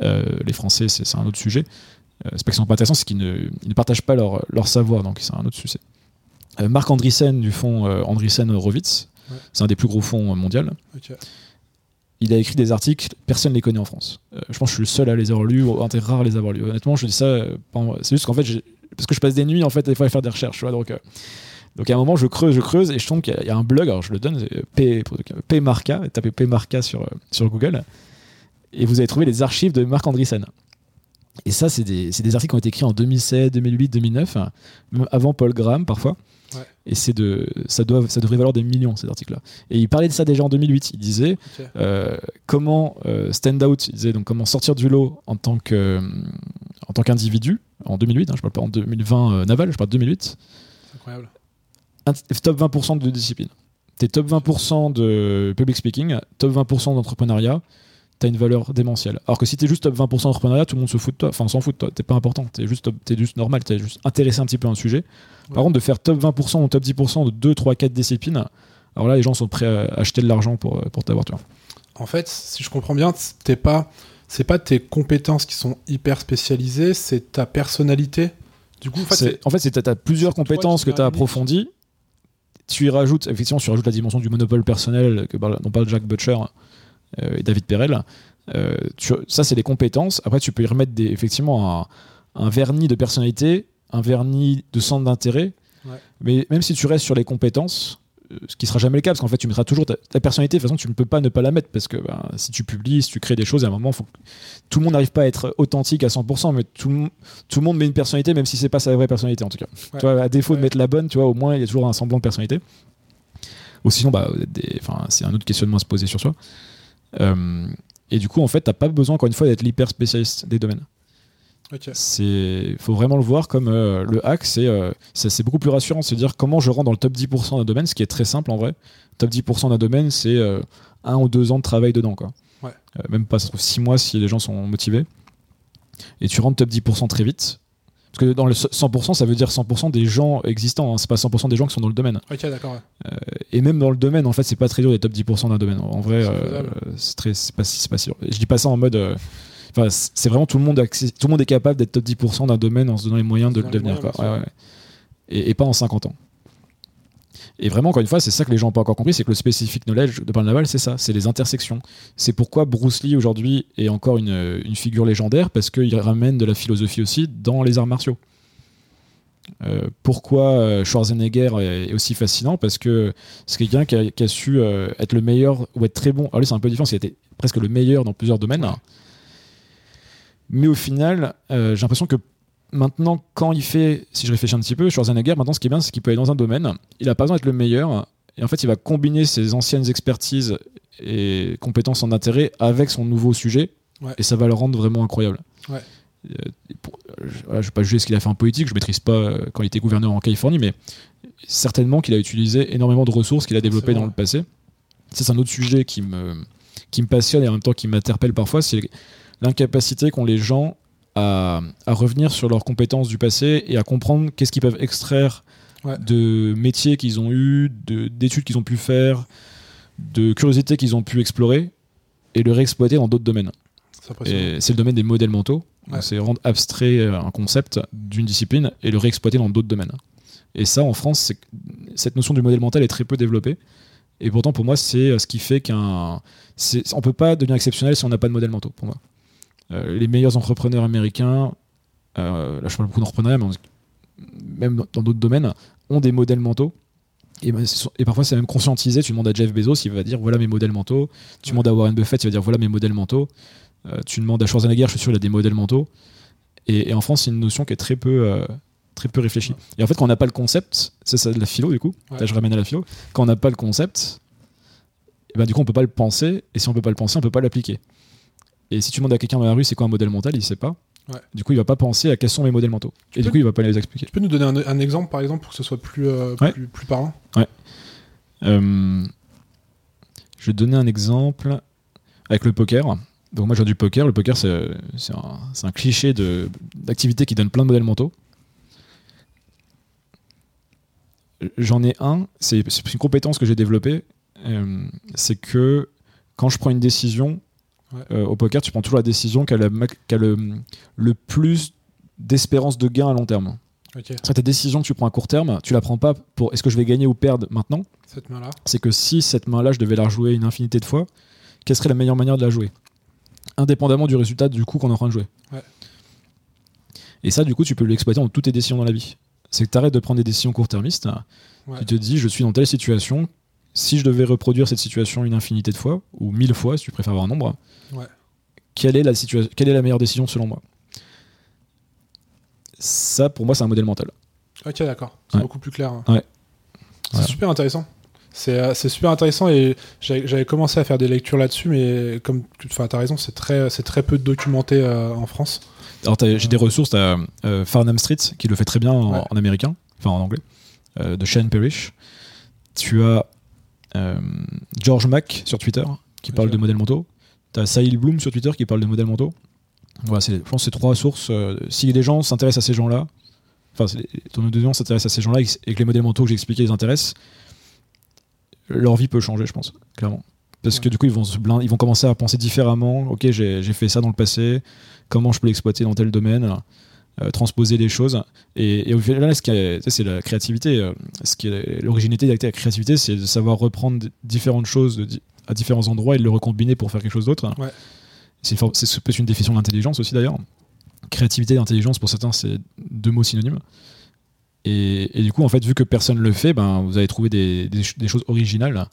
Euh, les Français, c'est un autre sujet. Euh, c'est pas qu'ils sont pas intéressants, c'est qu'ils ne, ne, partagent pas leur, leur savoir, donc c'est un autre sujet. Euh, Marc Andreessen du fonds Andreessen Horowitz, c'est un des plus gros fonds mondiaux. Il a écrit des articles, personne ne les connaît en France. je pense que je suis le seul à les avoir lus, ou un des rares à les avoir lus. Honnêtement, je dis ça, c'est juste qu'en fait, parce que je passe des nuits en fait des fois à faire des recherches vois, donc euh, donc à un moment je creuse je creuse et je tombe qu'il y, a un blog alors je le donne P, P Marca tapez P Marca sur sur Google et vous allez trouver les archives de Marc Andreessen Et ça, c'est des, des, articles qui ont été écrits en 2007, 2008, 2009, même avant Paul Graham parfois. Et c'est de, ça, doit, ça devrait valoir des millions, ces articles-là. Et il parlait de ça déjà en 2008. Il disait euh, comment euh, stand out, il disait donc comment sortir du lot en tant que, en tant qu'individu en 2008. Hein, je parle pas en 2020 euh, naval, je parle de 2008. C'est incroyable. top 20% de discipline. T'es top 20% de public speaking, top 20% d'entrepreneuriat, t'as une valeur démentielle. Alors que si t'es juste top 20% d'entrepreneuriat, tout le monde se fout de toi. Enfin, on s'en fout de toi. T'es pas important. T'es juste, es juste normal. T'es juste intéressé un petit peu à un sujet. Par contre, de faire top 20% ou top 10% de 2, 3, 4 disciplines, alors là, les gens sont prêts à acheter de l'argent pour, pour t'avoir. En fait, si je comprends bien, t'es pas, c'est pas tes compétences qui sont hyper spécialisées, c'est ta personnalité. Du coup, en fait, en fait, c'est as plusieurs compétences que tu as approfondies. Tu y rajoutes, effectivement, tu rajoutes la dimension du monopole personnel que dont parle Jack Butcher euh, et David Perel. Euh, ça, c'est les compétences. Après, tu peux y remettre des, effectivement un, vernis de personnalité, un vernis de centre d'intérêt. Mais même si tu restes sur les compétences, euh, ce qui sera jamais le cas parce qu'en fait tu mettras toujours ta, personnalité de toute façon tu ne peux pas ne pas la mettre parce que ben, si tu publies si tu crées des choses à un moment faut tout le monde n'arrive pas à être authentique à 100% mais tout, tout le monde met une personnalité même si c'est pas sa vraie personnalité en tout cas tu vois, à défaut de mettre la bonne tu vois au moins il y a toujours un semblant de personnalité ou sinon bah, c'est un autre questionnement à se poser sur soi euh, et du coup, en fait, t'as pas besoin, encore une fois, d'être l'hyper spécialiste des domaines. Il faut vraiment le voir comme euh, le hack, euh, c'est beaucoup plus rassurant de se dire comment je rentre dans le top 10% d'un domaine, ce qui est très simple en vrai. Top 10% d'un domaine, c'est un ou deux ans de travail dedans. Quoi. même pas, ça se trouve 6 mois si les gens sont motivés. Et tu rentres top 10% très vite. Parce que dans le 100%, ça veut dire 100% des gens existants, hein. c'est pas 100% des gens qui sont dans le domaine. Ok, d'accord. Euh, et même dans le domaine, en fait, c'est pas très dur d'être top 10% d'un domaine. En vrai, c'est très, c'est pas, pas sûr. Je dis pas ça en mode. Euh, c'est vraiment tout le monde, tout le monde est capable d'être top 10% d'un domaine en se donnant les moyens de le devenir. Et, et, pas en 50 ans. Et vraiment, encore une fois, c'est ça que les gens n'ont pas encore compris, c'est que le specific knowledge de Naval, c'est ça, c'est les intersections. C'est pourquoi Bruce Lee aujourd'hui est encore une, figure légendaire, parce qu'il ramène de la philosophie aussi dans les arts martiaux. Euh, pourquoi euh, Schwarzenegger est aussi fascinant? Parce que c'est quelqu'un qui, a, su euh, être le meilleur ou être très bon. Alors lui, c'est un peu différent, il été presque le meilleur dans plusieurs domaines. Mais au final, j'ai l'impression que Maintenant, quand il fait, si je réfléchis un petit peu, Schwarzenegger, maintenant ce qui est bien, c'est qu'il peut aller dans un domaine, il n'a pas besoin d'être le meilleur, et en fait, il va combiner ses anciennes expertises et compétences en intérêt avec son nouveau sujet, et ça va le rendre vraiment incroyable. Ouais. Euh, je ne vais pas juger ce qu'il a fait en politique, je ne maîtrise pas euh, quand il était gouverneur en Californie, mais certainement qu'il a utilisé énormément de ressources qu'il a développées dans le passé. c'est un autre sujet qui me, qui me passionne et en même temps qui m'interpelle parfois, c'est l'incapacité qu'ont les gens à, revenir sur leurs compétences du passé et à comprendre qu'est-ce qu'ils peuvent extraire de métiers qu'ils ont eu, d'études qu'ils ont pu faire, de curiosités qu'ils ont pu explorer et le réexploiter dans d'autres domaines. C'est le domaine des modèles mentaux. C'est rendre abstrait euh, un concept d'une discipline et le réexploiter dans d'autres domaines. Et ça, en France, cette notion du modèle mental est très peu développée. Et pourtant, pour moi, c'est euh, ce qui fait qu'un. On peut pas devenir exceptionnel si on n'a pas de modèle mentaux, pour moi. Euh, les meilleurs entrepreneurs américains, euh, là je parle beaucoup d'entrepreneuriat, mais même dans d'autres domaines, ont des modèles mentaux. Et, ben, et parfois c'est même conscientisé. Tu demandes à Jeff Bezos, il va dire voilà mes modèles mentaux. Tu demandes à Warren Buffett, il va dire voilà mes modèles mentaux. Euh, tu demandes à Schwarzenegger, je suis sûr il a des modèles mentaux. Et, en France, c'est une notion qui est très peu, très peu réfléchie. Et en fait, quand on n'a pas le concept, c'est ça de la philo du coup. Là, je ramène à la philo. Quand on n'a pas le concept, et ben, du coup, on peut pas le penser. Et si on peut pas le penser, on peut pas l'appliquer. Et si tu demandes à quelqu'un dans la rue c'est quoi un modèle mental, il sait pas. Du coup, il va pas penser à quels sont mes modèles mentaux. et du coup, il va pas les expliquer. Tu peux nous donner un, exemple, par exemple, pour que ce soit plus, euh, plus, parlant? Ouais. Euh, je vais te donner un exemple avec le poker. Donc, moi, j'ai du poker. Le poker, c'est un, un, cliché d'activité qui donne plein de modèles mentaux. J'en ai un, c'est une compétence que j'ai développée. Euh, c'est que quand je prends une décision, euh, au poker, tu prends toujours la décision qui a, le, plus d'espérance de gain à long terme. Okay. ta décision que tu prends à court terme, tu la prends pas pour est-ce que je vais gagner ou perdre maintenant. Cette main-là. C'est que si cette main-là, je devais la rejouer une infinité de fois, quelle serait la meilleure manière de la jouer? Indépendamment du résultat du coup qu'on est en train de jouer. Et ça, du coup, tu peux l'exploiter dans toutes tes décisions dans la vie. C'est que tu arrêtes de prendre des décisions court-termistes. Tu te dis, je suis dans telle situation, si je devais reproduire cette situation une infinité de fois, ou mille fois, si tu préfères avoir un nombre, quelle, est la quelle est la meilleure décision selon moi? Ça, pour moi, c'est un modèle mental. Ok, d'accord. C'est Ouais. beaucoup plus clair. hein. Ouais. C'est super intéressant. C'est euh, c'est super intéressant et j'avais commencé à faire des lectures là-dessus, mais comme tu as raison, c'est très, c'est très peu documenté euh, en France. Alors, j'ai des ressources. T'as euh, Farnham Street, qui le fait très bien en, Ouais. en américain, enfin en anglais, euh, de Shane Parrish. Tu as euh, George Mack sur Twitter, qui parle de modèles mentaux. T'as Sahil Bloom sur Twitter, qui parle de modèles mentaux. Voilà, je pense que c'est trois sources. euh, si les gens s'intéressent à ces gens-là, enfin, ton audience s'intéresse à ces gens-là et que les modèles mentaux que j'ai expliqués les intéressent, leur vie peut changer, je pense, clairement. Parce que du coup, ils vont, se ils vont commencer à penser différemment. Ok, j'ai, j'ai fait ça dans le passé. Comment je peux l'exploiter dans tel domaine? Euh, Transposer les choses. Et, et au final, ce qui est, c'est la créativité. euh, Ce qui est l'originalité d'acter la créativité, c'est de savoir reprendre différentes choses de à différents endroits et de le recombiner pour faire quelque chose d'autre. Ouais. C'est, peut-être une définition de l'intelligence aussi d'ailleurs. Créativité et intelligence, pour certains, c'est deux mots synonymes. Et, et du coup, en fait, vu que personne le fait, ben, vous allez trouver des, des ch- des choses originales.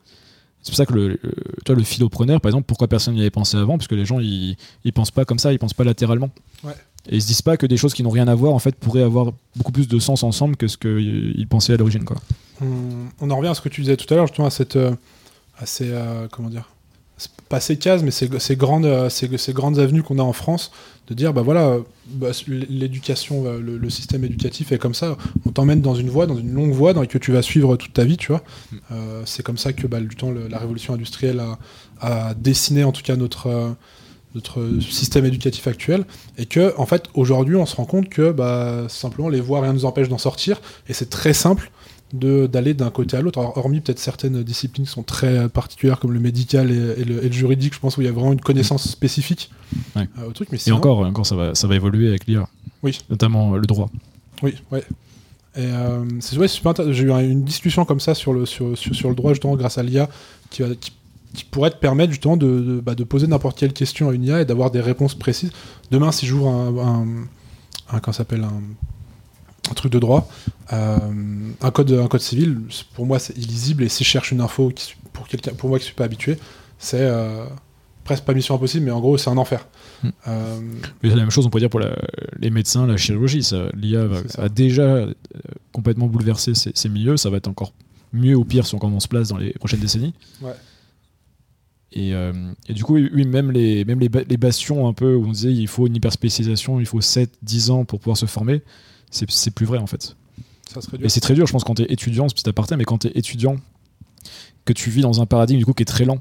C'est pour ça que le, le- toi, le philopreneur, par exemple, pourquoi personne n'y avait pensé avant? Parce que les gens, ils, ils pensent pas comme ça, ils pensent pas latéralement. Ouais. Et ils se disent pas que des choses qui n'ont rien à voir, en fait, pourraient avoir beaucoup plus de sens ensemble que ce qu'ils pensaient à l'origine, quoi. On, en revient à ce que tu disais tout à l'heure, justement, à cette. euh, à ces, euh, comment dire Pas ces cases, mais ces, grandes, euh, ces, grandes avenues qu'on a en France, de dire, bah voilà, euh, bah, l'éducation, euh, le, système éducatif est comme ça. On t'emmène dans une voie, dans une longue voie, que tu vas suivre toute ta vie, tu vois. Euh, c'est comme ça que, bah, du temps, le- la révolution industrielle a dessiné, en tout cas, notre. Notre système éducatif actuel et que en fait aujourd'hui on se rend compte que bah, simplement les voies rien ne nous empêche d'en sortir et c'est très simple de- d'aller d'un côté à l'autre. Alors, hormis peut-être certaines disciplines qui sont très particulières comme le médical et, et le, et le juridique, je pense où il y a vraiment une connaissance spécifique Ouais. euh, au truc. Mais Et sinon- encore, encore ça, va, ça va évoluer avec l'IA. Oui. Notamment euh, le droit. Oui, ouais. Et euh, c'est ouais, super. J'ai eu un- une discussion comme ça sur le, sur, sur, sur le droit, justement, grâce à l'IA, qui, qui, qui pourrait te permettre, justement, de, de, bah, de poser n'importe quelle question à une IA et d'avoir des réponses précises. Demain, si j'ouvre un, un, un, s'appelle, un, un truc de droit, euh, un, code, un code civil, pour moi, c'est illisible. Et si je cherche une info qui, pour, quelqu'un, pour moi qui ne suis pas habitué, c'est euh, presque pas mission impossible, mais en gros, c'est un enfer. Hmm. Euh, Mais c'est la même chose, on pourrait dire pour la- les médecins, la chirurgie. L'IA a déjà complètement bouleversé ces, ces milieux. Ça va être encore mieux ou pire si on commence place dans les prochaines décennies. Ouais. Et, euh, et du coup, oui, même, les, même les, ba- les bastions un peu où on disait il faut une hyperspécialisation, il faut 7-10 ans pour pouvoir se former, c'est plus vrai en fait. ça serait dur. Et c'est très dur, je pense, quand tu es étudiant, c'est petit aparté, mais quand tu es étudiant, que tu vis dans un paradigme du coup qui est très lent,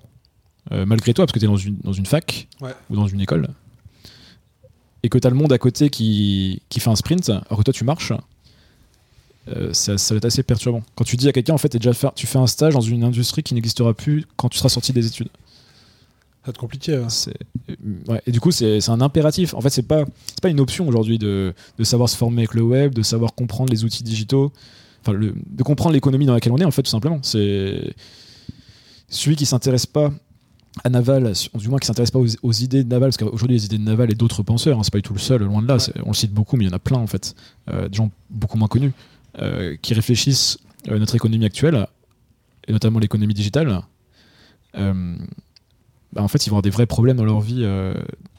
euh, malgré toi, parce que tu es dans une, dans une fac Ouais. ou dans une école, et que tu as le monde à côté qui, qui fait un sprint, alors que toi tu marches, euh, ça, ça va être assez perturbant. Quand tu dis à quelqu'un, en fait, t'es déjà fait, tu fais un stage dans une industrie qui n'existera plus quand tu seras sorti des études. Ça va être compliqué. hein. Euh, ouais, et du coup, c'est un impératif. En fait, c'est pas, pas une option aujourd'hui de, de savoir se former avec le web, de savoir comprendre les outils digitaux, enfin, le- de comprendre l'économie dans laquelle on est, en fait, tout simplement. C'est celui qui s'intéresse pas à Naval, du moins qui s'intéresse pas aux, aux idées de Naval, parce qu'aujourd'hui, les idées de Naval et d'autres penseurs, hein, c'est pas du tout le seul, loin de là, on le cite beaucoup, mais il y en a plein, en fait, euh, des gens beaucoup moins connus, euh, qui réfléchissent à notre économie actuelle, et notamment l'économie digitale. Euh, bah, en fait, ils vont avoir des vrais problèmes dans leur vie euh,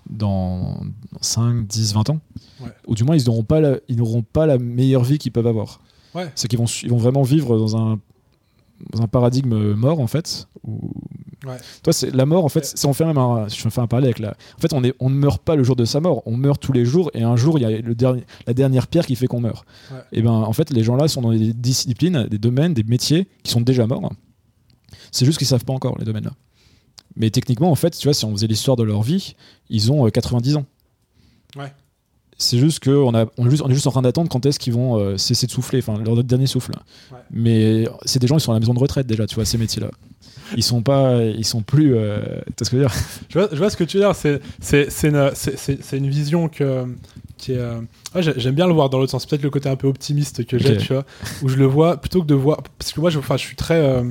dans 5, 10, 20 ans. Ouais. Ou du moins, ils n'auront pas, la- ils n'auront pas la meilleure vie qu'ils peuvent avoir. Ouais. C'est qu'ils vont, ils vont vraiment vivre dans un, dans un paradigme mort, en fait. Où... Ouais. Toi, c'est la mort, en fait, si on fait même un, je fais un parallèle avec la. En fait, on, est, on ne meurt pas le jour de sa mort, on meurt tous les jours, et un jour, il y a le dernier, la dernière pierre qui fait qu'on meurt. Et ben, en fait, les gens-là sont dans des disciplines, des domaines, des métiers qui sont déjà morts. C'est juste qu'ils savent pas encore, les domaines-là. Mais techniquement, en fait, tu vois, si on faisait l'histoire de leur vie, ils ont euh, 90 ans. Ouais. C'est juste qu'on a, on est juste, on est juste en train d'attendre quand est-ce qu'ils vont euh, cesser de souffler, enfin leur dernier souffle. Ouais. Mais c'est des gens qui sont à la maison de retraite déjà, tu vois, ces métiers-là. Ils sont pas, ils sont plus. Euh, tu vois ce que je veux dire? Je vois, je vois ce que tu veux dire. C'est, c'est, c'est, une, c'est, une vision que, qui est. euh, ouais, j'aime bien le voir dans l'autre sens. Peut-être le côté un peu optimiste que j'ai, tu vois, où je le vois plutôt que de voir. Parce que moi, je, je suis très.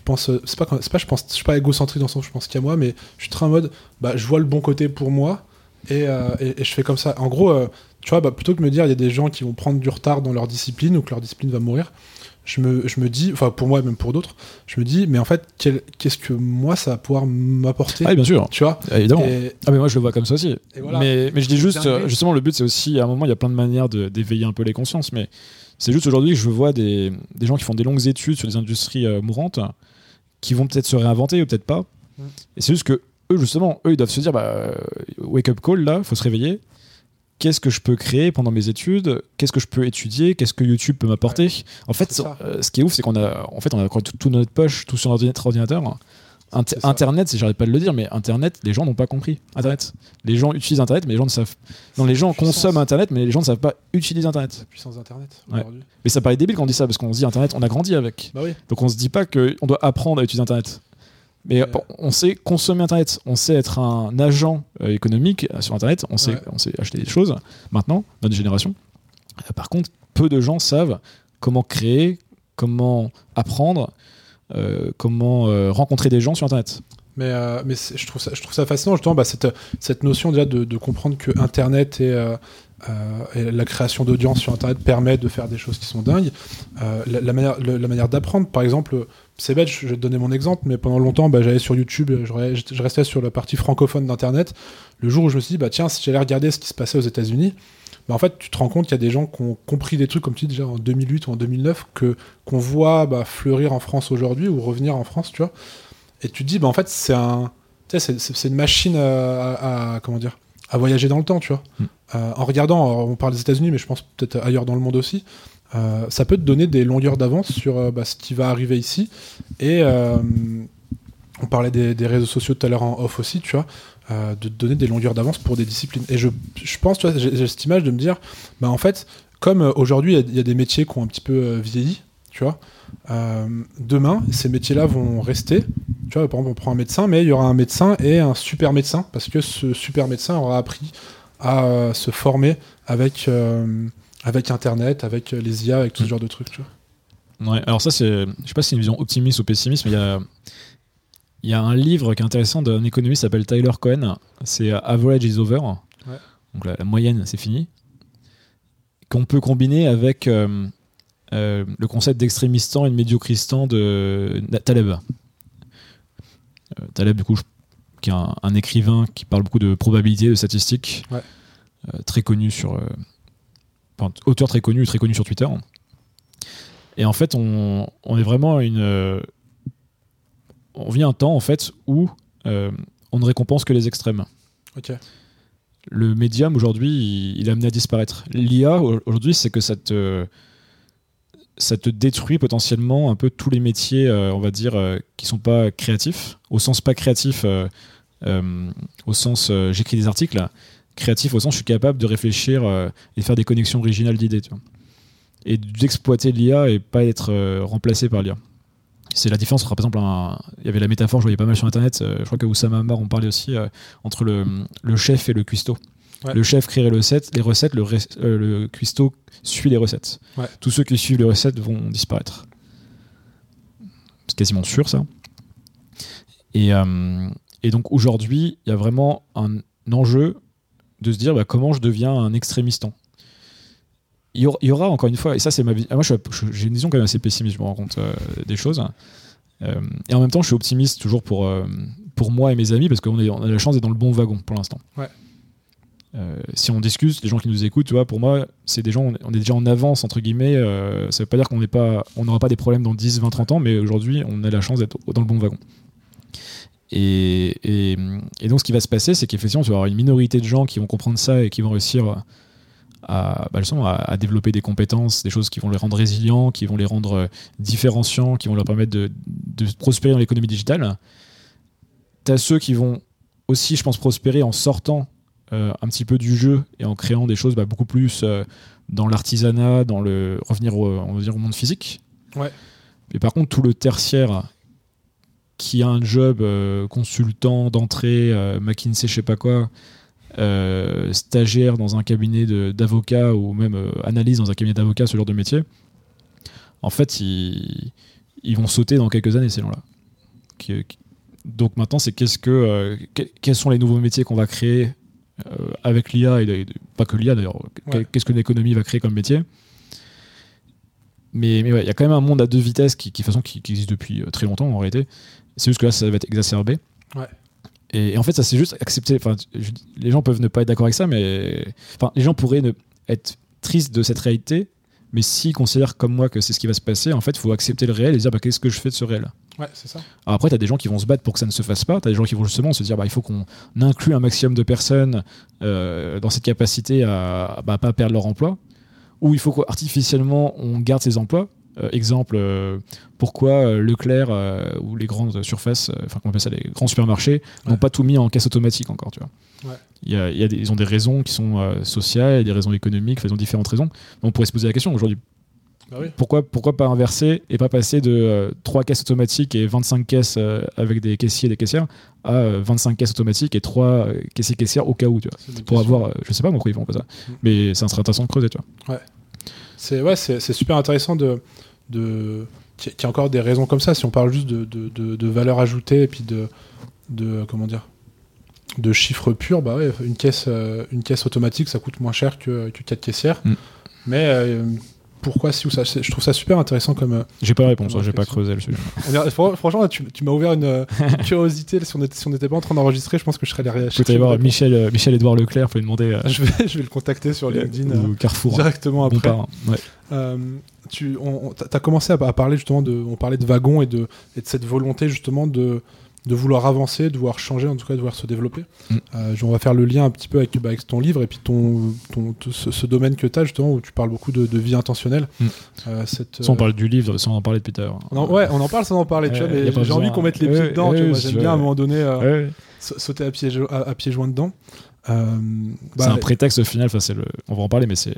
Je pense. euh, C'est pas, c'est pas, je pense, je suis pas égocentrique dans le sens où je pense qu'à moi, mais je suis très en mode. Bah, je vois le bon côté pour moi et, euh, et, et je fais comme ça. En gros, euh, tu vois, bah, plutôt que de me dire il y a des gens qui vont prendre du retard dans leur discipline ou que leur discipline va mourir. je me, je me dis, enfin pour moi, même pour d'autres, je me dis, mais en fait, qu'est-ce que moi ça va pouvoir m'apporter Ah, bien sûr. Tu vois? Évidemment. Ah, mais moi je le vois comme ça aussi. mais, mais je dis juste, justement, le but c'est aussi, à un moment, il y a plein de manières d'éveiller un peu les consciences, mais c'est juste aujourd'hui que je vois des, des, gens qui font des longues études sur des industries euh, mourantes, qui vont peut-être se réinventer ou peut-être pas. Mm. Et c'est juste que eux, justement, eux, ils doivent se dire, bah, euh, wake up call, là, faut se réveiller qu'est-ce que je peux créer pendant mes études, qu'est-ce que je peux étudier, qu'est-ce que YouTube peut m'apporter? En fait, euh, ce qui est ouf, c'est qu'on a, en fait, on a tout, tout, notre poche, tout sur notre ordinateur. Internet, si j'arrête pas de le dire, mais Internet, les gens n'ont pas compris. Internet, les gens utilisent Internet, mais les gens ne savent. Non, les gens consomment Internet, mais les gens ne savent pas utiliser Internet. La puissance d'Internet. Mais ça paraît débile quand on dit ça, parce qu'on se dit Internet, on a grandi avec. Bah Donc on se dit pas qu'on doit apprendre à utiliser Internet. Mais on sait consommer Internet, on sait être un agent euh, économique euh, sur Internet, on sait, on sait acheter des choses maintenant, notre génération. Euh, par contre, peu de gens savent comment créer, comment apprendre, comment rencontrer des gens sur Internet. Mais, mais je, trouve ça, je trouve ça fascinant, justement, bah, cette, cette notion déjà de, comprendre que Internet et, la création d'audience sur Internet permet de faire des choses qui sont dingues. la, la, manière, la manière d'apprendre, par exemple, c'est bête, je vais te donner mon exemple, mais pendant longtemps, bah, j'allais sur YouTube, je, restais sur la partie francophone d'Internet. Le jour où je me suis dit, bah tiens, si j'allais regarder ce qui se passait aux États-Unis, bah, en fait, tu te rends compte qu'il y a des gens qui ont compris des trucs, comme tu dis déjà en 2008 ou en 2009, que qu'on voit bah, fleurir en France aujourd'hui ou revenir en France, tu vois. Et tu te dis, bah en fait, c'est un, c'est une machine à, comment dire, à voyager dans le temps, tu vois. Mm. Euh, en regardant, on parle des États-Unis, mais je pense peut-être ailleurs dans le monde aussi. Euh, ça peut te donner des longueurs d'avance sur euh, bah, ce qui va arriver ici. Et euh, on parlait des, réseaux sociaux tout à l'heure en off aussi, tu vois, de te donner des longueurs d'avance pour des disciplines. Et je, je pense, tu vois, j'ai cette image de me dire, bah en fait, comme aujourd'hui il y, a des métiers qui ont un petit peu vieilli, tu vois, demain ces métiers-là vont rester. Tu vois, par exemple, on prend un médecin, mais il y aura un médecin et un super médecin parce que ce super médecin aura appris à se former avec avec Internet, avec euh, les IA, avec tout ce mm. genre de trucs, tu vois. Ouais, alors ça, c'est, je sais pas si c'est une vision optimiste ou pessimiste, mais il y a, il y a un livre qui est intéressant d'un économiste qui s'appelle Tyler Cohen. C'est Average is Over. Donc la, moyenne, c'est fini. Qu'on peut combiner avec euh, euh, le concept d'extrémistan et de médiocristan de Taleb. Taleb, du coup, qui est un, écrivain qui parle beaucoup de probabilité, de statistiques, très connu sur auteur très connu, très connu sur Twitter. Et en fait, on, est vraiment une. Euh, on vit un temps en fait où euh, on ne récompense que les extrêmes. Le médium aujourd'hui, il, est amené à disparaître. L'IA aujourd'hui, c'est que ça te, ça te détruit potentiellement un peu tous les métiers, euh, on va dire, qui sont pas créatifs. Au sens pas créatif, au sens j'écris des articles créatif au sens je suis capable de réfléchir euh, et faire des connexions originales d'idées. Et d'exploiter l'IA et pas être euh, remplacé par l'IA. C'est la différence par exemple, il y avait la métaphore, je voyais pas mal sur internet, euh, je crois que Oussama Ammar on parlait aussi, entre le, le, chef et le cuistot. Le chef crée les recettes, les recettes le, le cuistot suit les recettes. Tous ceux qui suivent les recettes vont disparaître. C'est quasiment sûr ça. Et, et donc aujourd'hui, il y a vraiment un enjeu de se dire bah, comment je deviens un extrémistant. Il y, aura, encore une fois, et ça c'est ma vie. Ah, moi j'ai une vision quand même assez pessimiste, je me rends compte euh, des choses. Euh, et en même temps, je suis optimiste toujours pour, euh, pour moi et mes amis parce qu'on on a la chance d'être dans le bon wagon pour l'instant. si on discute, les gens qui nous écoutent, tu vois, pour moi, c'est des gens, on est déjà en avance, entre guillemets. ça veut pas dire qu'on n'aura pas des problèmes dans 10, 20, 30 ans, mais aujourd'hui, on a la chance d'être dans le bon wagon. Et, donc, ce qui va se passer, c'est qu'effectivement, tu vas avoir une minorité de gens qui vont comprendre ça et qui vont réussir à, bah, à, développer des compétences, des choses qui vont les rendre résilients, qui vont les rendre euh, différenciants, qui vont leur permettre de, prospérer dans l'économie digitale. Tu as ceux qui vont aussi, je pense, prospérer en sortant euh, un petit peu du jeu et en créant des choses bah, beaucoup plus euh, dans l'artisanat, dans le revenir au, on va dire, au monde physique. Ouais. Mais par contre, tout le tertiaire qui a un job euh, consultant d'entrée, McKinsey, je sais pas quoi, euh, stagiaire dans un cabinet d'avocat ou même analyse dans un cabinet d'avocat, ce genre de métier, en fait, ils, ils vont sauter dans quelques années, ces gens-là. Donc maintenant, c'est qu'est-ce que, quels sont les nouveaux métiers qu'on va créer avec l'IA, et pas que l'IA d'ailleurs, qu'est-ce que l'économie va créer comme métier mais mais ouais, il y a quand même un monde à deux vitesses qui, qui, façon, qui, qui existe depuis euh, très longtemps en réalité. C'est juste que là, ça va être exacerbé. Ouais. Et, et en fait, ça c'est juste accepter. Enfin, les gens peuvent ne pas être d'accord avec ça, mais enfin, les gens pourraient ne, être tristes de cette réalité. Mais s'ils considèrent comme moi que c'est ce qui va se passer, en fait, il faut accepter le réel et dire bah, qu'est-ce que je fais de ce réel? Ouais, c'est ça. Alors après, tu as des gens qui vont se battre pour que ça ne se fasse pas. Tu as des gens qui vont justement se dire bah, il faut qu'on inclue un maximum de personnes euh, dans cette capacité à bah, pas perdre leur emploi. Ou il faut qu'artificiellement on garde ces emplois. Euh, exemple, euh, pourquoi euh, Leclerc euh, ou les grandes surfaces, euh, enfin, comment on appelle ça, les grands supermarchés, n'ont Ouais. pas tout mis en caisse automatique encore, tu vois. Ouais. Il y a, il y a des- ils ont des raisons qui sont euh, sociales, des raisons économiques, enfin, ils ont différentes raisons. On pourrait se poser la question aujourd'hui Bah oui. pourquoi, pourquoi pas inverser et pas passer de 3 caisses automatiques et 25 caisses euh, avec des caissiers et des caissières à euh, 25 caisses automatiques et 3 caissiers caissières au cas où, tu vois. Pour avoir, euh, je sais pas pourquoi ils font pas ça, Mm. mais ça serait intéressant de creuser, tu vois. Ouais, c'est c'est super intéressant de de y ait encore des raisons comme ça. Si on parle juste de, de, de, de valeur ajoutée et puis de de comment dire de chiffres purs, bah ouais, une caisse euh, une caisse automatique ça coûte moins cher que que quatre caissières. Mm. Mais euh, pourquoi si ou ça Je trouve ça super intéressant comme. euh, J'ai pas la réponse, hein, j'ai pas creusé le sujet. franchement, tu, tu m'as ouvert une, euh, une curiosité. Si on était- si n'était pas en train d'enregistrer, je pense que je serais derrière. Aller voir Michel, euh, Michel Edouard Leclerc, faut lui demander euh, Je vais, je vais le contacter sur LinkedIn ou Carrefour. hein. directement Bon après. parrain. Ouais. Euh, tu, on, on- t'as commencé à, à parler justement de, on parlait de wagon et de, et de cette volonté justement de, de vouloir avancer, de vouloir changer, en tout cas de vouloir se développer. Mm. Euh, on va faire le lien un petit peu avec, bah, avec ton livre et puis ton, ton, ce, ce domaine que tu as justement où tu parles beaucoup de, de vie intentionnelle. Mm. Euh, cette, on euh, parle du livre sans en parler depuis tout à l'heure. on en- ouais, on en parle sans en parler, tu vois, mais j'ai envie qu'on mette les pieds dedans. tu vois, j'aime bien à un moment donné sauter à pieds, à, à pieds joints dedans. C'est bah, un prétexte au final, enfin, c'est le... on va en parler, mais c'est.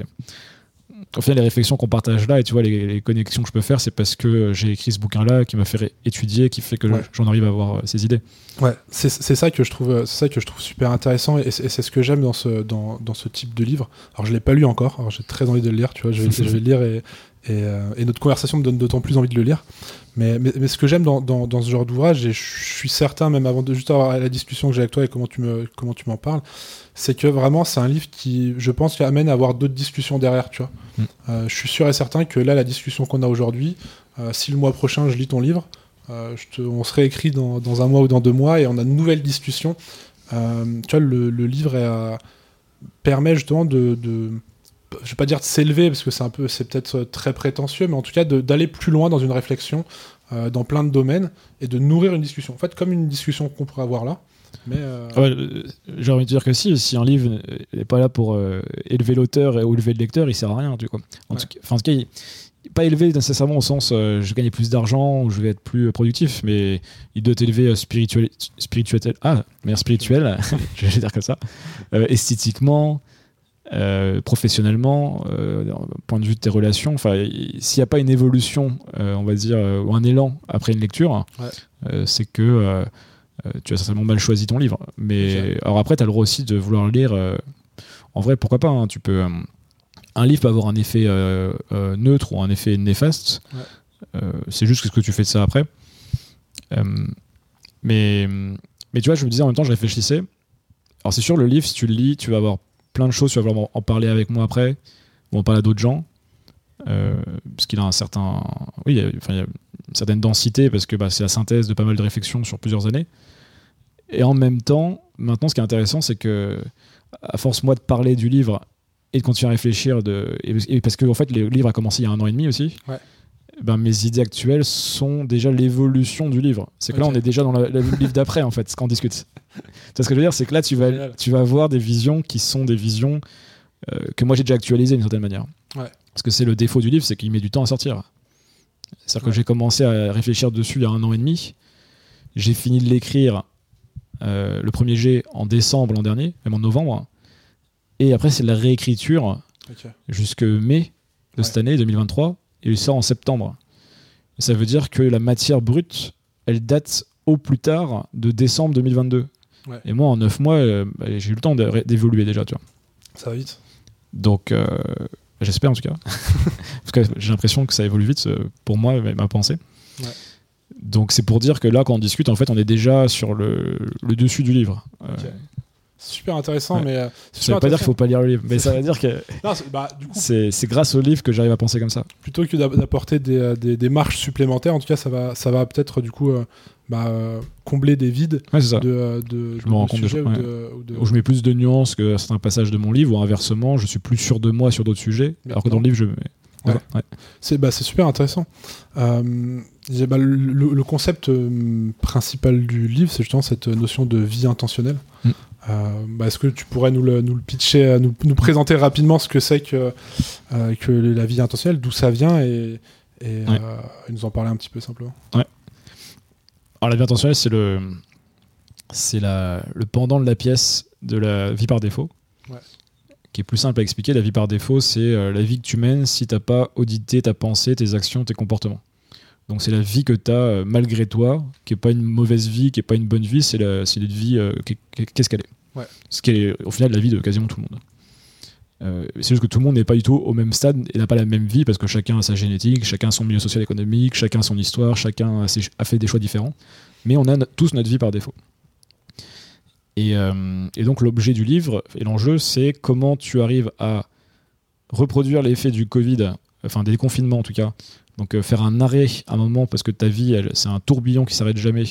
Au final, les réflexions qu'on partage là et tu vois, les, les connexions que je peux faire, c'est parce que j'ai écrit ce bouquin-là qui m'a fait étudier, qui fait que Ouais. j'en arrive à avoir euh, ces idées. Ouais, c'est ça que je trouve, ça que je trouve super intéressant et c'est et c'est ce que j'aime dans ce dans, dans ce type de livre. Alors je l'ai pas lu encore, alors j'ai très envie de le lire, tu vois, je vais, je vais le lire et et, euh, et notre conversation me donne d'autant plus envie de le lire. Mais mais, mais ce que j'aime dans, dans, dans ce genre d'ouvrage et je suis certain même avant de juste avoir la discussion que j'ai avec toi et comment tu me comment tu m'en parles, c'est que vraiment c'est un livre qui, je pense, qui amène à avoir d'autres discussions derrière, tu vois. Mm. Euh, je suis sûr et certain que là la discussion qu'on a aujourd'hui, euh, si le mois prochain je lis ton livre, euh, je te- on se réécrit dans, dans un mois ou dans deux mois et on a de nouvelles discussions. Tu vois, le, le livre est à- permet justement de, de- je vais pas dire de s'élever parce que c'est un peu, c'est peut-être très prétentieux, mais en tout cas d'aller plus loin dans une réflexion euh, dans plein de domaines et de nourrir une discussion. En fait, comme une discussion qu'on pourrait avoir là, mais euh, Ah ouais, euh, J'ai envie de dire que si, si un livre n'est pas là pour euh, élever l'auteur ou élever le lecteur, il sert à rien. Tu vois. En, Ouais. tout cas, enfin, en tout cas, il- pas élevé nécessairement au sens euh, je vais gagner plus d'argent ou je vais être plus productif, mais il doit être élevé euh, spirituel, spirituel, ah, mais spirituel, je vais dire comme ça, esthétiquement, euh, professionnellement, euh, point de vue de tes relations. Enfin, il- s'il n'y a pas une évolution, euh, on va dire, euh, ou un élan après une lecture, Ouais. c'est que tu as certainement mal choisi ton livre. Mais alors après, tu as le droit aussi de vouloir le lire. en vrai, pourquoi pas hein, Tu peux. un livre peut avoir un effet neutre ou un effet néfaste. Ouais. C'est juste ce que tu fais de ça après. Mais, mais tu vois, je me disais en même temps, je réfléchissais. Alors c'est sûr, le livre, si tu le lis, tu vas avoir plein de choses, tu vas vouloir en parler avec moi après, ou en parler à d'autres gens. Euh, parce qu'il a un certain. Oui, il y a- enfin, une certaine densité, parce que bah, c'est la synthèse de pas mal de réflexions sur plusieurs années. Et en même temps, maintenant, ce qui est intéressant, c'est que, à force, moi, de parler du livre et de continuer à réfléchir, parce que, en fait, le livre a commencé il y a un an et demi aussi. Ben, mes idées actuelles sont déjà l'évolution du livre. C'est que là, on est déjà dans le livre d'après, en fait, ce qu'on discute. Tu vois ce que je veux dire? C'est que là, tu vas, tu vas voir des visions qui sont des visions euh, que moi, j'ai déjà actualisées d'une certaine manière. Ouais. Parce que c'est le défaut du livre, c'est qu'il met du temps à sortir. C'est-à-dire Ouais. que j'ai commencé à réfléchir dessus il y a un an et demi. J'ai fini de l'écrire euh, le premier jet en décembre l'an dernier, même en novembre. Et après, c'est de la réécriture ok. jusque mai de Ouais. cette année 2023 et il sort en septembre. Et ça veut dire que la matière brute, elle date au plus tard de décembre 2022. Ouais. Et moi, en 9 mois, euh, bah, j'ai eu le temps d'évoluer déjà, tu vois. ça va vite? Donc, euh, j'espère en tout cas. Parce que j'ai l'impression que ça évolue vite euh, pour moi, ma ma pensée. Ouais. Donc, c'est pour dire que là, quand on discute, en fait, on est déjà sur le, le dessus du livre. Super intéressant, Ouais. mais euh, Ça veut pas dire qu'il faut pas lire le livre, mais ça veut dire que c'est- bah, c'est grâce au livre que j'arrive à penser comme ça. plutôt que d'app- d'apporter des, euh, des, des marches supplémentaires, en tout cas, ça va, ça va peut-être du coup euh, bah, euh, combler des vides Ouais, de, de, Je de- me rends compte de- ou ouais. de- ou de- Où je mets plus de nuances que certains passages de mon livre, ou inversement, je suis plus sûr de moi sur d'autres sujets, alors que dans le livre, je. Ouais. Ouais. C'est bah, c'est super intéressant. Euh, bah, le, le- le concept euh, principal du livre, c'est justement cette notion de vie intentionnelle. Euh, bah, Est-ce que tu pourrais nous le, nous le pitcher, euh, nous, nous présenter rapidement ce que c'est que, euh, que la vie intentionnelle, d'où ça vient et, et, Ouais. et nous en parler un petit peu simplement Alors la vie intentionnelle, c'est le, c'est le pendant de la pièce de la vie par défaut, Ouais. qui est plus simple à expliquer. La vie par défaut, c'est la vie que tu mènes si t'as pas audité ta pensée, tes actions, tes comportements. Donc c'est la vie que tu as malgré toi, qui est pas une mauvaise vie, qui est pas une bonne vie, c'est la, c'est une vie euh, qu'est-ce qu'elle est. Ouais. Ce qui est au final la vie de quasiment tout le monde. Euh, c'est juste que tout le monde n'est pas du tout au même stade et n'a pas la même vie parce que chacun a sa génétique, chacun a son milieu social économique, chacun a son histoire, chacun a, ses- a fait des choix différents. Mais on a no- tous notre vie par défaut. Et, euh, et donc l'objet du livre et l'enjeu, c'est comment tu arrives à reproduire l'effet du Covid, enfin des confinements en tout cas. Donc euh, faire un arrêt à un moment parce que ta vie, c'est un tourbillon qui s'arrête jamais.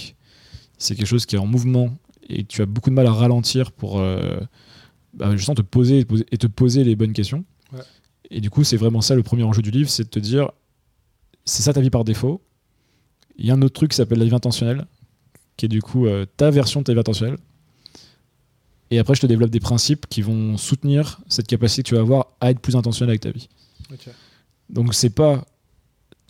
C'est quelque chose qui est en mouvement et tu as beaucoup de mal à ralentir pour euh, bah, justement te poser et te poser- les bonnes questions. Ouais. Et du coup, c'est vraiment ça le premier enjeu du livre, c'est de te dire, c'est ça ta vie par défaut. Il y a un autre truc qui s'appelle la vie intentionnelle, qui est du coup euh, ta version de ta vie intentionnelle. Et après, je te développe des principes qui vont soutenir cette capacité que tu vas avoir à être plus intentionnel avec ta vie. Donc c'est pas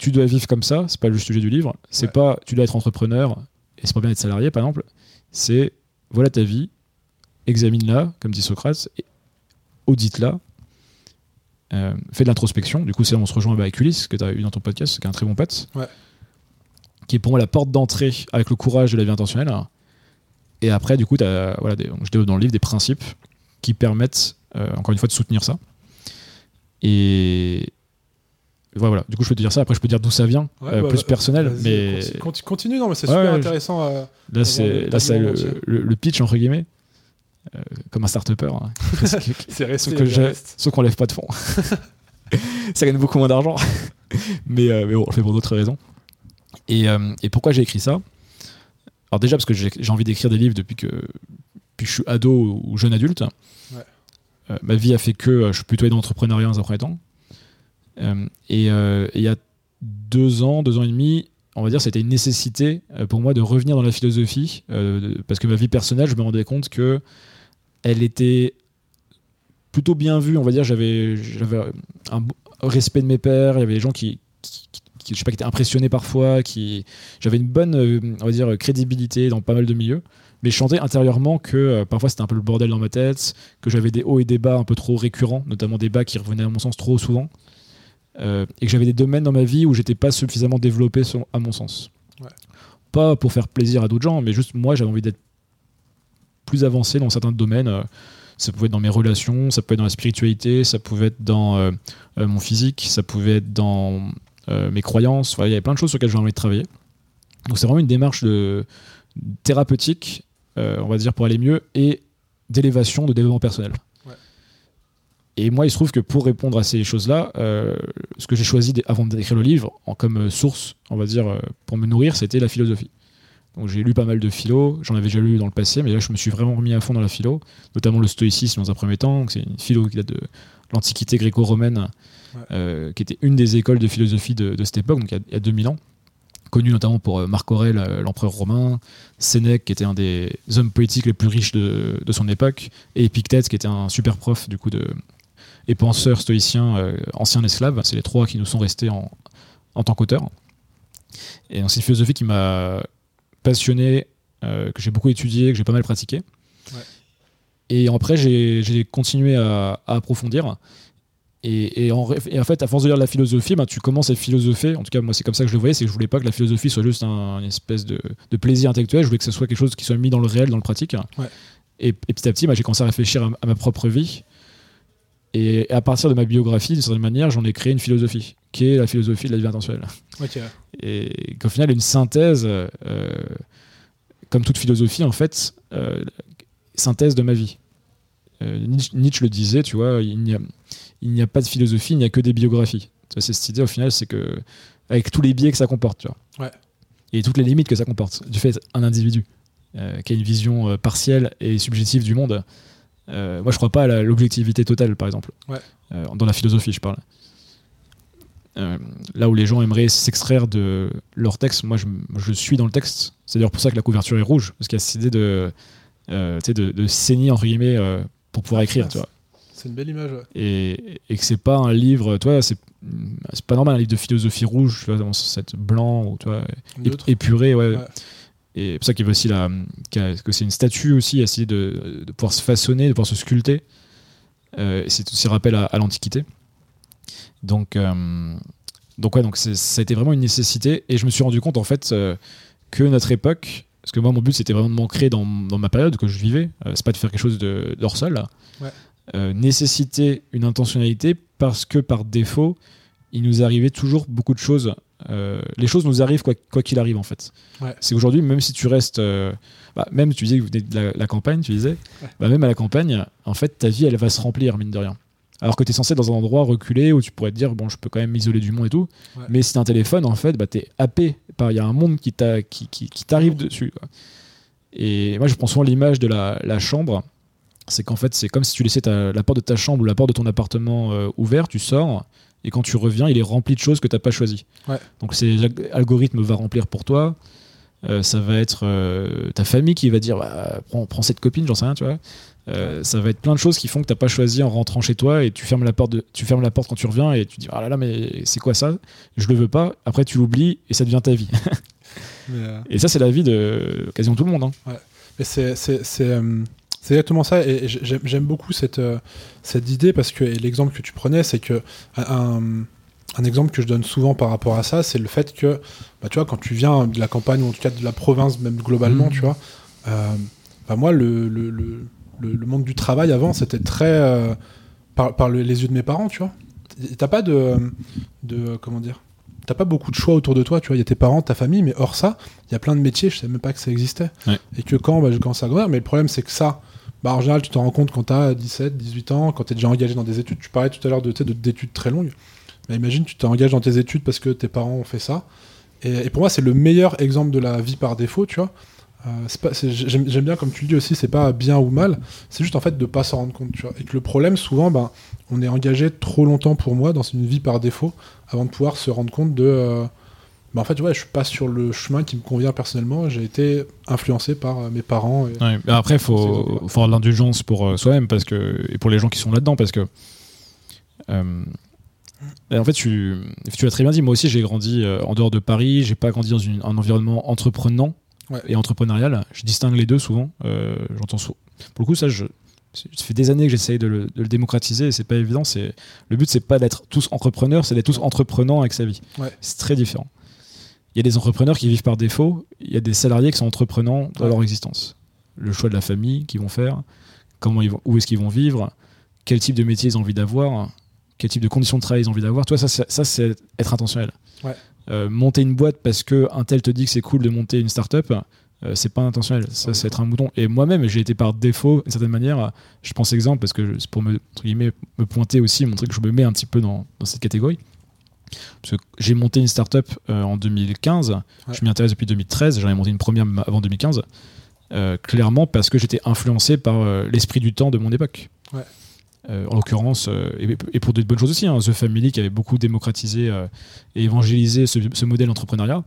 tu dois vivre comme ça, c'est pas le sujet du livre, c'est Ouais. pas tu dois être entrepreneur et c'est pas bien d'être salarié par exemple, c'est voilà ta vie, examine-la comme dit Socrate, audite-la, euh, fais de l'introspection, du coup c'est là où on se rejoint avec Ulysse que tu as eu dans ton podcast, qui est un très bon pote, Ouais. qui est pour moi la porte d'entrée avec le courage de la vie intentionnelle. Et après du coup t'as, voilà, des- je développe dans le livre des principes qui permettent euh, encore une fois de soutenir ça. Et voilà, du coup je peux te dire ça, après je peux dire d'où ça vient, Ouais, euh, bah, plus personnel, mais conti- conti- Continue, non, mais c'est Ouais, super ouais, intéressant. euh, là c'est le là c'est le, le- le pitch entre guillemets, euh, comme un start-upper, hein. c'est resté. sauf que il j'ai- reste. sauf qu'on lève pas de fonds. ça gagne beaucoup moins d'argent, mais, euh, mais bon, on le fait pour d'autres raisons. Et, et pourquoi j'ai écrit ça? Alors déjà parce que j'ai envie d'écrire des livres depuis que, depuis que je suis ado ou jeune adulte. Ma vie a fait que je suis plutôt aidé dans l'entrepreneuriat dans un premier temps. Euh, et euh, et il y a deux ans, deux ans et demi, on va dire, c'était une nécessité euh, pour moi de revenir dans la philosophie, parce que ma vie personnelle, je me rendais compte que elle était plutôt bien vue, on va dire. J'avais, un respect de mes pères. Il y avait des gens qui, qui, qui- sais pas, étaient impressionnés parfois. Qui, j'avais une bonne, on va dire, crédibilité dans pas mal de milieux. Mais je sentais intérieurement que parfois c'était un peu le bordel dans ma tête, que j'avais des hauts et des bas un peu trop récurrents, notamment des bas qui revenaient à mon sens trop souvent, euh, et que j'avais des domaines dans ma vie où j'étais pas suffisamment développé à mon sens. Ouais. Pas pour faire plaisir à d'autres gens, mais juste moi j'avais envie d'être plus avancé dans certains domaines. euh, ça pouvait être dans mes relations, ça pouvait être dans la spiritualité, ça pouvait être dans euh, mon physique, ça pouvait être dans euh, mes croyances. Enfin, il y avait plein de choses sur lesquelles j'avais envie de travailler. Donc c'est vraiment une démarche de thérapeutique, on va dire, pour aller mieux, et d'élévation, de développement personnel. Et moi, il se trouve que pour répondre à ces choses-là, euh, ce que j'ai choisi avant d'écrire le livre, en, comme euh, source, on va dire, euh, pour me nourrir, c'était la philosophie. Donc j'ai lu pas mal de philo, j'en avais déjà lu dans le passé, mais là je me suis vraiment remis à fond dans la philo, notamment le stoïcisme dans un premier temps. C'est une philo qui date de l'Antiquité gréco-romaine, Ouais. euh, qui était une des écoles de philosophie de, de cette époque, donc il y a, il y a 2000 ans, connue notamment pour Marc Aurèle, l'empereur romain, Sénèque, qui était un des hommes politiques les plus riches de, de son époque, et Épictète, qui était un super prof du coup de et penseur stoïcien, euh, ancien esclave. C'est les trois qui nous sont restés en, en tant qu'auteurs. Et donc, c'est une philosophie qui m'a passionné, euh, que j'ai beaucoup étudié, que j'ai pas mal pratiqué. Ouais. Et après, j'ai continué à, à approfondir. Et, et en, et en fait, à force de lire la philosophie, ben, tu commences à philosopher. En tout cas, moi, c'est comme ça que je le voyais. C'est que je voulais pas que la philosophie soit juste un, une espèce de, de plaisir intellectuel. Je voulais que ce soit quelque chose qui soit mis dans le réel, dans le pratique. Ouais. Et, et petit à petit, ben, j'ai commencé à réfléchir à, à ma propre vie. Et à partir de ma biographie, d'une certaine manière, j'en ai créé une philosophie, qui est la philosophie de la vie intentionnelle et qu'au final une synthèse euh, comme toute philosophie en fait euh, synthèse de ma vie Nietzsche, le disait, tu vois, il n'y a, il n'y a pas de philosophie, il n'y a que des biographies. C'est cette idée au final, c'est que avec tous les biais que ça comporte, tu vois. Ouais. Et toutes les limites que ça comporte du fait un individu qui a une vision partielle et subjective du monde. Moi, je crois pas à l'objectivité totale, par exemple. Ouais. dans la philosophie, je parle. Euh, là où les gens aimeraient s'extraire de leur texte, moi je, suis dans le texte. C'est d'ailleurs pour ça que la couverture est rouge, parce qu'il y a cette idée de, euh, de, de, saigner entre guillemets euh, pour pouvoir écrire. Tu vois. C'est une belle image. Et, et, que c'est pas un livre, toi, c'est c'est pas normal un livre de philosophie rouge, tu vois, cette blanc ou tu vois, épuré, ouais. Et c'est pour ça qu'il veut aussi la, que c'est une statue aussi, essayer de, de, pouvoir se façonner, de pouvoir se sculpter. c'est aussi rappel à l'Antiquité. Donc, euh, donc ouais, donc ça a été vraiment une nécessité. Et je me suis rendu compte en fait euh, que notre époque, parce que moi mon but c'était vraiment de m'ancrer dans, dans, ma période que je vivais, euh, c'est pas de faire quelque chose de hors sol, ouais. nécessitait une intentionnalité parce que par défaut, il nous arrivait toujours beaucoup de choses. Les choses nous arrivent quoi qu'il arrive en fait. Ouais. C'est aujourd'hui, même si tu restes, bah, même tu disais que vous venez de la, campagne, tu disais, bah, même à la campagne, en fait ta vie elle va se remplir mine de rien. Alors que tu es censé être dans un endroit reculé où tu pourrais te dire bon je peux quand même m'isoler du monde et tout. Mais si t'as un téléphone en fait bah t'es happé il y a un monde qui t'arrive qui, qui, dessus et moi je prends souvent l'image de la, chambre. C'est qu'en fait c'est comme si tu laissais la porte de ta chambre ou la porte de ton appartement euh, ouvert tu sors et quand tu reviens il est rempli de choses que t'as pas choisi donc c'est l'algorithme va remplir pour toi euh, ça va être euh, ta famille qui va dire bah, prends, prends, cette copine j'en sais rien tu vois euh, ça va être plein de choses qui font que t'as pas choisi en rentrant chez toi et tu fermes la porte, de, tu fermes la porte quand tu reviens et tu dis ah là là mais c'est quoi ça? Je le veux pas. Après tu l'oublies et ça devient ta vie. Et ça c'est la vie de quasiment tout le monde. Hein. Ouais. Mais c'est c'est exactement ça et j'aime beaucoup cette cette idée parce que l'exemple que tu prenais c'est que un, un exemple que je donne souvent par rapport à ça, c'est le fait que, bah, tu vois, quand tu viens de la campagne ou en tout cas de la province, même globalement, mmh. tu vois, bah, moi, le, le, le, monde du travail avant, c'était très euh, par, les yeux de mes parents, tu vois. T'as pas de, de comment dire T'as pas beaucoup de choix autour de toi, tu vois. Il y a tes parents, ta famille, mais hors ça, il y a plein de métiers, je savais même pas que ça existait. Et que quand bah, je commence à grandir, mais le problème c'est que ça, bah, en général, tu t'en rends compte quand t'as 17, 18 ans, quand t'es déjà engagé dans des études. Tu parlais tout à l'heure de, d'études très longues. Mais imagine, tu t'engages dans tes études parce que tes parents ont fait ça. Et, pour moi, c'est le meilleur exemple de la vie par défaut, tu vois. Euh, j'aime, bien comme tu le dis aussi, c'est pas bien ou mal, c'est juste en fait de pas s'en rendre compte. Tu. Et que le problème, souvent, ben, on est engagé trop longtemps pour moi dans une vie par défaut avant de pouvoir se rendre compte de. Euh, ben, en fait, ouais, je suis pas sur le chemin qui me convient personnellement. J'ai été influencé par euh, mes parents. Et, après, il faut, faut avoir de l'indulgence pour soi-même parce que, et pour les gens qui sont là-dedans parce que. en fait, tu, tu l'as très bien dit. Moi aussi, j'ai grandi en dehors de Paris. J'ai pas grandi dans un environnement entreprenant et entrepreneurial. Je distingue les deux souvent. Euh, j'entends Pour le coup, ça, je, ça fait des années que j'essaye de, le, démocratiser et c'est pas évident. Le but, c'est pas d'être tous entrepreneurs, c'est d'être tous entreprenants avec sa vie. C'est très différent. Il y a des entrepreneurs qui vivent par défaut. Il y a des salariés qui sont entreprenants dans leur existence. Le choix de la famille qu'ils vont faire, comment ils vont, où est-ce qu'ils vont vivre, quel type de métier ils ont envie d'avoir, quel type de conditions de travail ils ont envie d'avoir. Toi, ça, ça c'est être intentionnel. Ouais. Euh, monter une boîte parce que un tel te dit que c'est cool de monter une startup, euh, c'est pas intentionnel. Ça, c'est être un mouton. Et moi-même, j'ai été par défaut, d'une certaine manière. Je pense exemple parce que c'est pour me, me pointer aussi, montrer que je me mets un petit peu dans, cette catégorie. Parce que j'ai monté une startup euh, en 2015. Je m'y intéresse depuis 2013. J'en ai monté une première avant 2015. clairement parce que j'étais influencé par l'esprit du temps de mon époque. Ouais. Euh, en l'occurrence, euh, et, pour de bonnes choses aussi, hein, The Family qui avait beaucoup démocratisé euh, et évangélisé ce, modèle d'entrepreneuriat.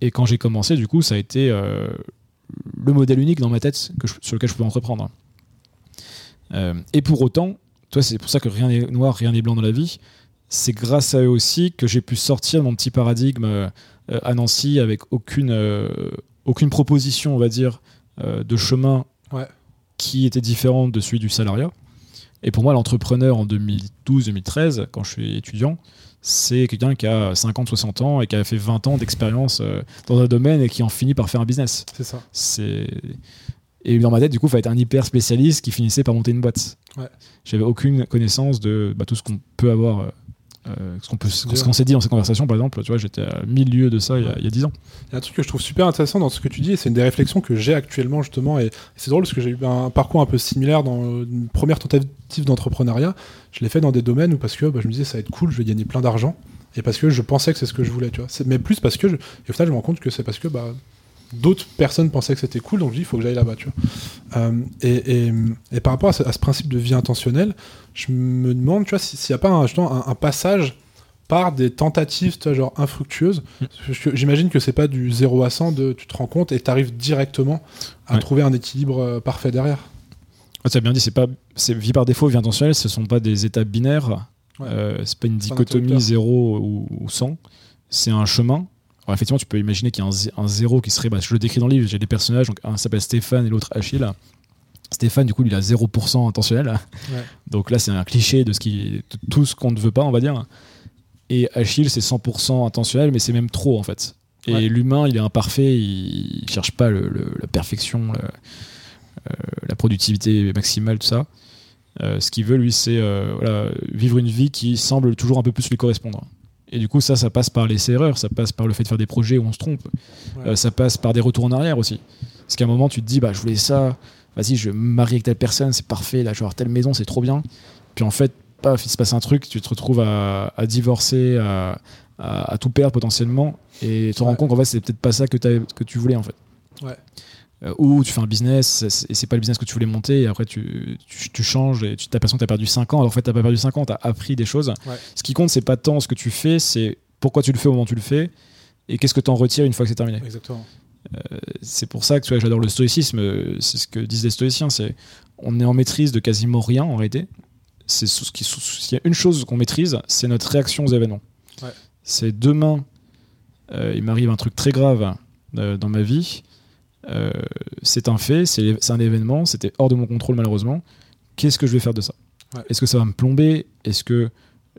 Et quand j'ai commencé, du coup, ça a été le modèle unique dans ma tête que sur lequel je pouvais entreprendre. et pour autant, toi, c'est pour ça que rien n'est noir, rien n'est blanc dans la vie. C'est grâce à eux aussi que j'ai pu sortir de mon petit paradigme à Nancy avec aucune, aucune proposition, on va dire, de chemin qui était différent de celui du salariat. Et pour moi, l'entrepreneur en 2012-2013, quand je suis étudiant, c'est quelqu'un qui a 50, 60 ans et qui a fait 20 ans d'expérience euh, dans un domaine et qui en finit par faire un business. C'est ça. C'est... Et dans ma tête, du coup, il fallait être un hyper spécialiste qui finissait par monter une boîte. Ouais. J'avais aucune connaissance de bah, tout ce qu'on peut avoir euh, ce qu'on peut, ce qu'on s'est dit dans ces conversations, par exemple, tu vois, j'étais à milieu de ça il y, a, il y a 10 ans. Il y a un truc que je trouve super intéressant dans ce que tu dis, et c'est une des réflexions que j'ai actuellement justement, et c'est drôle parce que j'ai eu un parcours un peu similaire dans une première tentative d'entrepreneuriat. Je l'ai fait dans des domaines où parce que bah, je me disais ça va être cool, je vais gagner plein d'argent, et parce que je pensais que c'est ce que je voulais, tu vois. Mais plus parce que, je... et au final, je me rends compte que c'est parce que bah, d'autres personnes pensaient que c'était cool, donc je dis il faut que j'aille là-bas, tu vois. Euh, et, et, et, par rapport à ce, à ce, principe de vie intentionnelle, je me demande, tu vois, s'il n'y a pas un, un, un, passage par des tentatives, tu vois, genre infructueuses. J'imagine que c'est pas du 0 à 100 de tu te rends compte et tu arrives directement à ouais. trouver un équilibre euh, parfait derrière. Ah, tu as bien dit, c'est pas c'est vie par défaut, vie intentionnelle, ce sont pas des étapes binaires. Ouais. Euh, c'est pas une dichotomie 0 ou, ou 100. C'est un chemin alors effectivement, tu peux imaginer qu'il y a un, un, zéro qui serait, bah, je le décris dans le livre, j'ai des personnages, donc un s'appelle Stéphane et l'autre Achille. Stéphane, du coup, il a 0% intentionnel. Ouais. Donc là, c'est un cliché de, ce qui, de tout ce qu'on ne veut pas, on va dire. Et Achille, c'est 100% intentionnel, mais c'est même trop, en fait. Et ouais. l'humain, il est imparfait, il, ne cherche pas le, le, la perfection, le, euh, la productivité maximale, tout ça. Euh, ce qu'il veut, lui, c'est euh, voilà, vivre une vie qui semble toujours un peu plus lui correspondre. Et du coup, ça, ça passe par les erreurs, ça passe par le fait de faire des projets où on se trompe, ouais. euh, ça passe par des retours en arrière aussi. Parce qu'à un moment, tu te dis, bah, je voulais ça, vas-y, je me marie avec telle personne, c'est parfait, là, je vais avoir telle maison, c'est trop bien. Puis en fait, paf, il se passe un truc, tu te retrouves à, à divorcer, à, à, à, tout perdre potentiellement, et tu te ouais. rends compte qu'en fait, c'est peut-être pas ça que, que tu voulais, en fait. Ouais. Euh, ou tu fais un business et c'est pas le business que tu voulais monter et après tu, tu, tu changes et tu as l'impression que tu as perdu 5 ans alors en fait tu pas perdu 5 ans, tu as appris des choses. Ouais. Ce qui compte c'est pas tant ce que tu fais, c'est pourquoi tu le fais au moment où tu le fais et qu'est-ce que tu en retires une fois que c'est terminé. Exactement. Euh, c'est pour ça que tu vois, j'adore le stoïcisme, c'est ce que disent les stoïciens, c'est on est en maîtrise de quasiment rien en réalité. C'est ce qui, s'il y a une chose qu'on maîtrise, c'est notre réaction aux événements. Ouais. C'est demain, euh, il m'arrive un truc très grave euh, dans ma vie, euh, c'est un fait, c'est un événement, c'était hors de mon contrôle malheureusement. Qu'est-ce que je vais faire de ça? Ouais. Est-ce que ça va me plomber? Est-ce que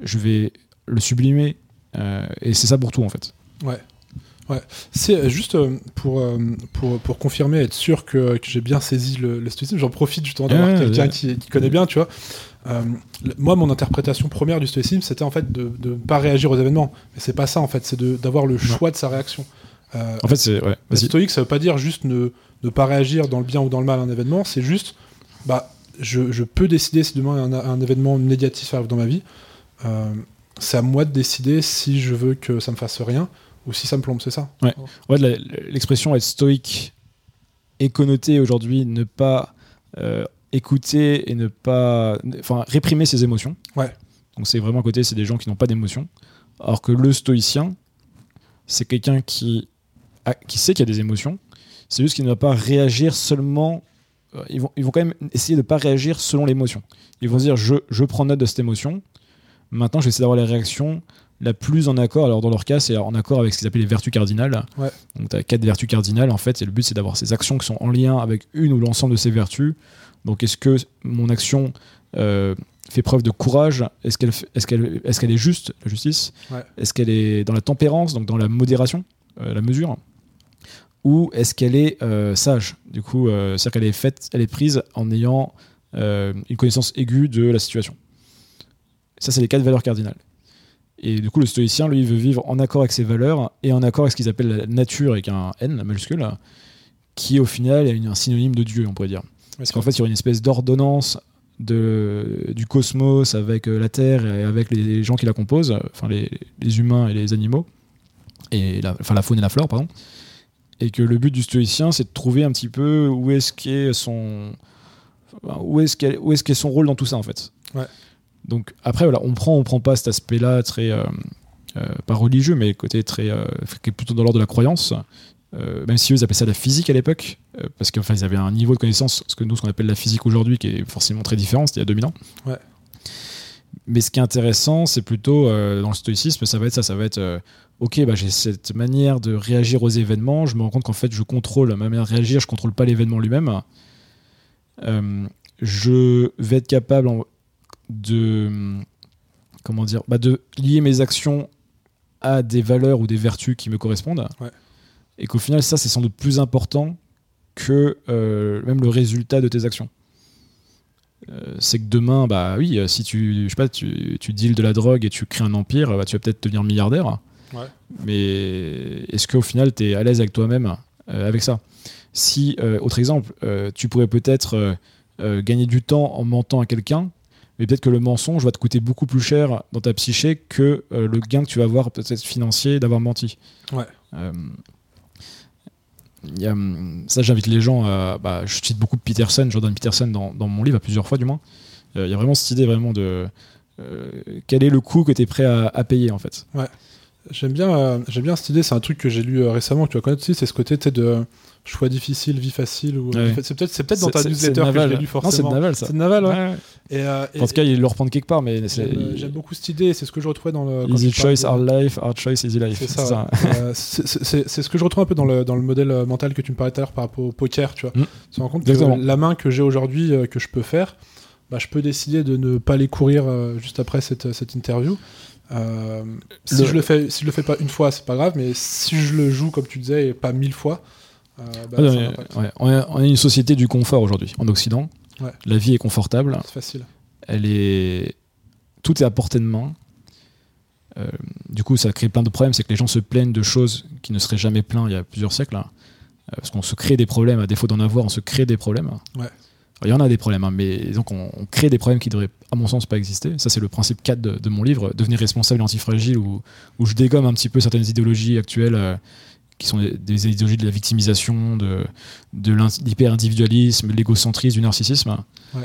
je vais le sublimer? Euh, Et c'est ça pour tout en fait. Ouais. Ouais, c'est juste euh, pour, euh, pour, pour confirmer, être sûr que, que j'ai bien saisi le, le stoïcisme. J'en profite justement d'avoir ouais, quelqu'un ouais. qui, qui, connaît bien, tu vois. Euh, moi, mon interprétation première du stoïcisme, c'était en fait de ne pas réagir aux événements. Mais c'est pas ça, en fait, c'est d'avoir le choix de sa réaction. Euh, en fait, c'est ouais, stoïque, ça veut pas dire juste ne, ne pas réagir dans le bien ou dans le mal à un événement, c'est juste, bah, je, je, peux décider si demain un, un événement négatif arrive dans ma vie. Euh, c'est à moi de décider si je veux que ça me fasse rien ou si ça me plombe, c'est ça. Ouais. ouais L'expression être stoïque est connotée aujourd'hui, ne pas euh, écouter et ne pas, enfin, réprimer ses émotions. Ouais. Donc c'est vraiment à côté, c'est des gens qui n'ont pas d'émotions. Alors que le stoïcien, c'est quelqu'un qui qui sait qu'il y a des émotions, c'est juste qu'il ne va pas réagir seulement. Euh, ils, vont, ils vont quand même essayer de ne pas réagir selon l'émotion. Ils vont se dire je, je prends note de cette émotion, maintenant je vais essayer d'avoir la réaction la plus en accord. Alors dans leur cas, c'est en accord avec ce qu'ils appellent les vertus cardinales. Ouais. Donc tu as quatre vertus cardinales en fait, et le but c'est d'avoir ces actions qui sont en lien avec une ou l'ensemble de ces vertus. Donc est-ce que mon action euh, fait preuve de courage? Est-ce qu'elle est, qu'elle est, qu'elle est juste, la justice? Ouais. Est-ce qu'elle est dans la tempérance, donc dans la modération, euh, la mesure? Ou est-ce qu'elle est euh, sage? Du coup, euh, c'est-à-dire qu'elle est faite, elle est prise en ayant euh, une connaissance aiguë de la situation. Ça, c'est les quatre valeurs cardinales. Et du coup, le stoïcien, lui, veut vivre en accord avec ses valeurs et en accord avec ce qu'ils appellent la nature avec un N majuscule, qui au final est un synonyme de Dieu, on pourrait dire. Parce qu'en fait, il y a une espèce d'ordonnance du cosmos avec la Terre et avec les gens qui la composent, enfin les, les humains et les animaux, et la, enfin la faune et la flore, pardon et que le but du stoïcien c'est de trouver un petit peu où est-ce qu'est son où est-ce qu'est où est-ce qu'est son rôle dans tout ça en fait ouais. donc après voilà on prend on prend pas cet aspect là très euh, euh, pas religieux mais côté très euh, qui est plutôt dans l'ordre de la croyance même si eux ils appelaient ça la physique à l'époque parce qu'en fait ils avaient un niveau de connaissance ce que nous ce qu'on appelle la physique aujourd'hui qui est forcément très différent c'était il y a 2000 ans ouais. Mais ce qui est intéressant c'est plutôt dans le stoïcisme ça va être ça ça va être ok, bah, j'ai cette manière de réagir aux événements, je me rends compte qu'en fait, je contrôle ma manière de réagir, je contrôle pas l'événement lui-même. Euh, je vais être capable de, comment dire, bah, de lier mes actions à des valeurs ou des vertus qui me correspondent. Ouais. Et qu'au final, ça, c'est sans doute plus important que euh, même le résultat de tes actions. C'est que demain, bah oui, si tu, je sais pas, tu, tu deals de la drogue et tu crées un empire, bah, tu vas peut-être devenir milliardaire. Mais est-ce qu'au final, tu es à l'aise avec toi-même avec ça? Si, autre exemple, tu pourrais peut-être gagner du temps en mentant à quelqu'un, mais peut-être que le mensonge va te coûter beaucoup plus cher dans ta psyché que le gain que tu vas avoir peut-être financier d'avoir menti. Ouais. Hum, ça, j'invite les gens à. Bah, je cite beaucoup Peterson, Jordan Peterson dans, mon livre, à plusieurs fois du moins. Euh, il y a vraiment cette idée vraiment de. Euh, quel est le coût que tu es prêt à, payer en fait Ouais. J'aime bien, euh, j'aime bien cette idée, c'est un truc que j'ai lu récemment, que tu vas connaître aussi, c'est ce côté de choix difficile, vie facile. Ou... C'est peut-être peut dans ta newsletter que je l'ai lu forcément. c'est de Naval ça. C'est de Naval, ouais. Et, euh, en tout cas, il le reprend quelque part, mais j'aime beaucoup cette idée. C'est ce que je retrouvais dans le. Easy choice, hard life, hard choice, easy life. C'est ça. Euh, c'est ce que je retrouve un peu dans le, dans le modèle euh, mental que tu me parlais tout à l'heure par rapport au poker. Tu vois, mm. tu te rends compte que la main que j'ai aujourd'hui, que je peux faire, bah, je peux décider de ne pas aller courir juste après cette, cette interview. si je le fais, si je le fais pas une fois, c'est pas grave, mais si je le joue comme tu disais et pas mille fois, bah, ouais, on, est, on, est, une société du confort aujourd'hui en Occident. La vie est confortable. C'est facile. Elle est. Tout est à portée de main. Euh, du coup, ça crée plein de problèmes. C'est que les gens se plaignent de choses qui ne seraient jamais plaints il y a plusieurs siècles. Hein. Euh, parce qu'on se crée des problèmes, à défaut d'en avoir, on se crée des problèmes. Ouais. il y en a des problèmes, hein, mais donc on, crée des problèmes qui devraient, à mon sens, pas exister. Ça, c'est le principe 4 de, mon livre, Devenir responsable et antifragile, où, où je dégomme un petit peu certaines idéologies actuelles. Euh, qui sont des, idéologies de la victimisation, de, de l'hyper-individualisme, de l'égocentrisme, du narcissisme. Ouais.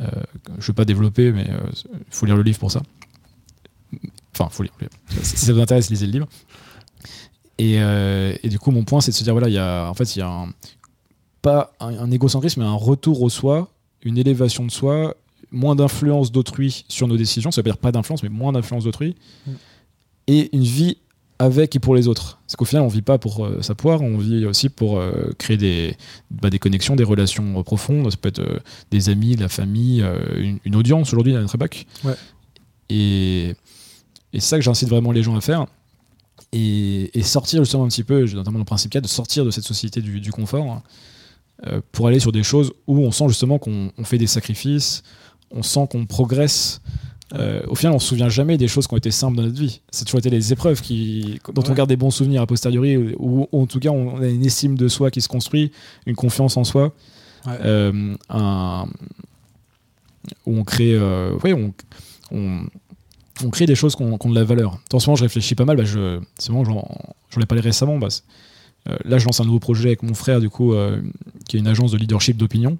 Euh, je ne vais pas développer, mais il euh, faut lire le livre pour ça. Enfin, faut lire. si ça vous intéresse, lisez le livre. Et, euh, et du coup, mon point, c'est de se dire voilà, il y a, en fait, il y a un, pas un, égocentrisme, mais un retour au soi, une élévation de soi, moins d'influence d'autrui sur nos décisions. Ça veut dire pas d'influence, mais moins d'influence d'autrui. Mm. Et une vie avec et pour les autres. Parce qu'au final, on vit pas pour euh, sa poire, on vit aussi pour euh, créer des, bah, des connexions, des relations profondes. Ça peut être euh, des amis, la famille, une, audience aujourd'hui à notre époque. Ouais. Et, et c'est ça que j'incite vraiment les gens à faire. Et, sortir justement un petit peu, notamment le principe 4, de sortir de cette société du, confort hein, pour aller sur des choses où on sent justement qu'on fait des sacrifices, on sent qu'on progresse euh, au final, on se souvient jamais des choses qui ont été simples dans notre vie. C'est toujours été les épreuves qui, dont on garde des bons souvenirs a posteriori, ou, en tout cas, on a une estime de soi qui se construit, une confiance en soi, euh, où on crée, euh, on, on, crée des choses qui ont, de la valeur. En ce moment, je réfléchis pas mal. Bah, je, c'est bon, j'en ai parlé récemment. Bah, là, je lance un nouveau projet avec mon frère, du coup, qui est une agence de leadership d'opinion.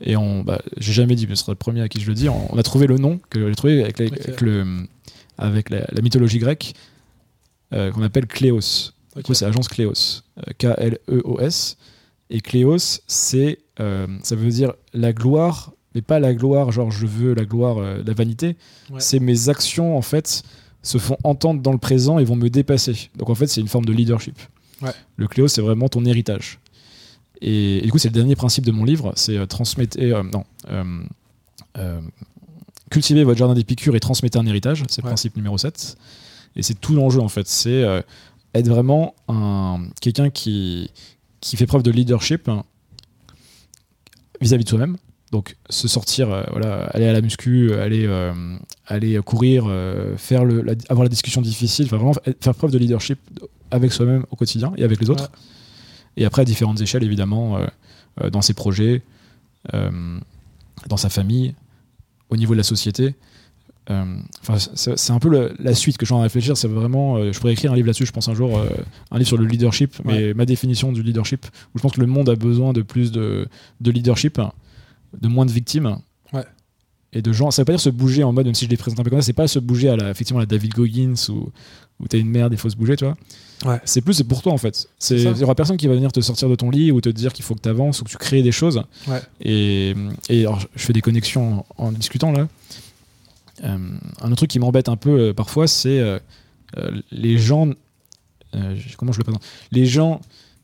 Et on, bah, j'ai jamais dit, mais ce sera le premier à qui je le dis. On, a trouvé le nom que j'ai trouvé avec, le, avec la, mythologie grecque euh, qu'on appelle Cléos. Du coup, c'est l'agence Cléos, euh, K-L-E-O-S. Et Cléos, c'est, euh, ça veut dire la gloire, mais pas la gloire, genre je veux la gloire, la vanité. C'est mes actions en fait se font entendre dans le présent et vont me dépasser. Donc en fait, c'est une forme de leadership. Le Cléos, c'est vraiment ton héritage. Et, du coup, c'est le dernier principe de mon livre, c'est euh, transmettre, euh, non, euh, cultiver votre jardin d'épicure et transmettre un héritage, c'est le principe numéro 7. Et c'est tout l'enjeu en fait, c'est être vraiment un, quelqu'un qui, qui fait preuve de leadership hein, vis-à-vis de soi-même. Donc se sortir, voilà, aller à la muscu, aller, aller courir, faire le, avoir la discussion difficile, vraiment faire preuve de leadership avec soi-même au quotidien et avec les autres. Et après, à différentes échelles, évidemment, euh, euh, dans ses projets, euh, dans sa famille, au niveau de la société. Enfin, c'est un peu la suite que j'ai en réfléchir. C'est vraiment, je pourrais écrire un livre là-dessus. Je pense un jour, un livre sur le leadership, mais ma définition du leadership. Où je pense que le monde a besoin de plus de, de leadership, de moins de victimes. Ouais. Et de gens. Ça veut pas dire se bouger en mode, même si je les présente un peu comme ça, c'est pas se bouger à la, effectivement, à la David Goggins ou où t'es une merde, il faut se bouger, tu vois. C'est plus c'est pour toi en fait. Il y aura personne qui va venir te sortir de ton lit ou te dire qu'il faut que tu avances ou que tu crées des choses. Et, et alors, je fais des connexions en, discutant là. Euh, un autre truc qui m'embête un peu euh, parfois, c'est euh, les gens. comment je le présente? Les gens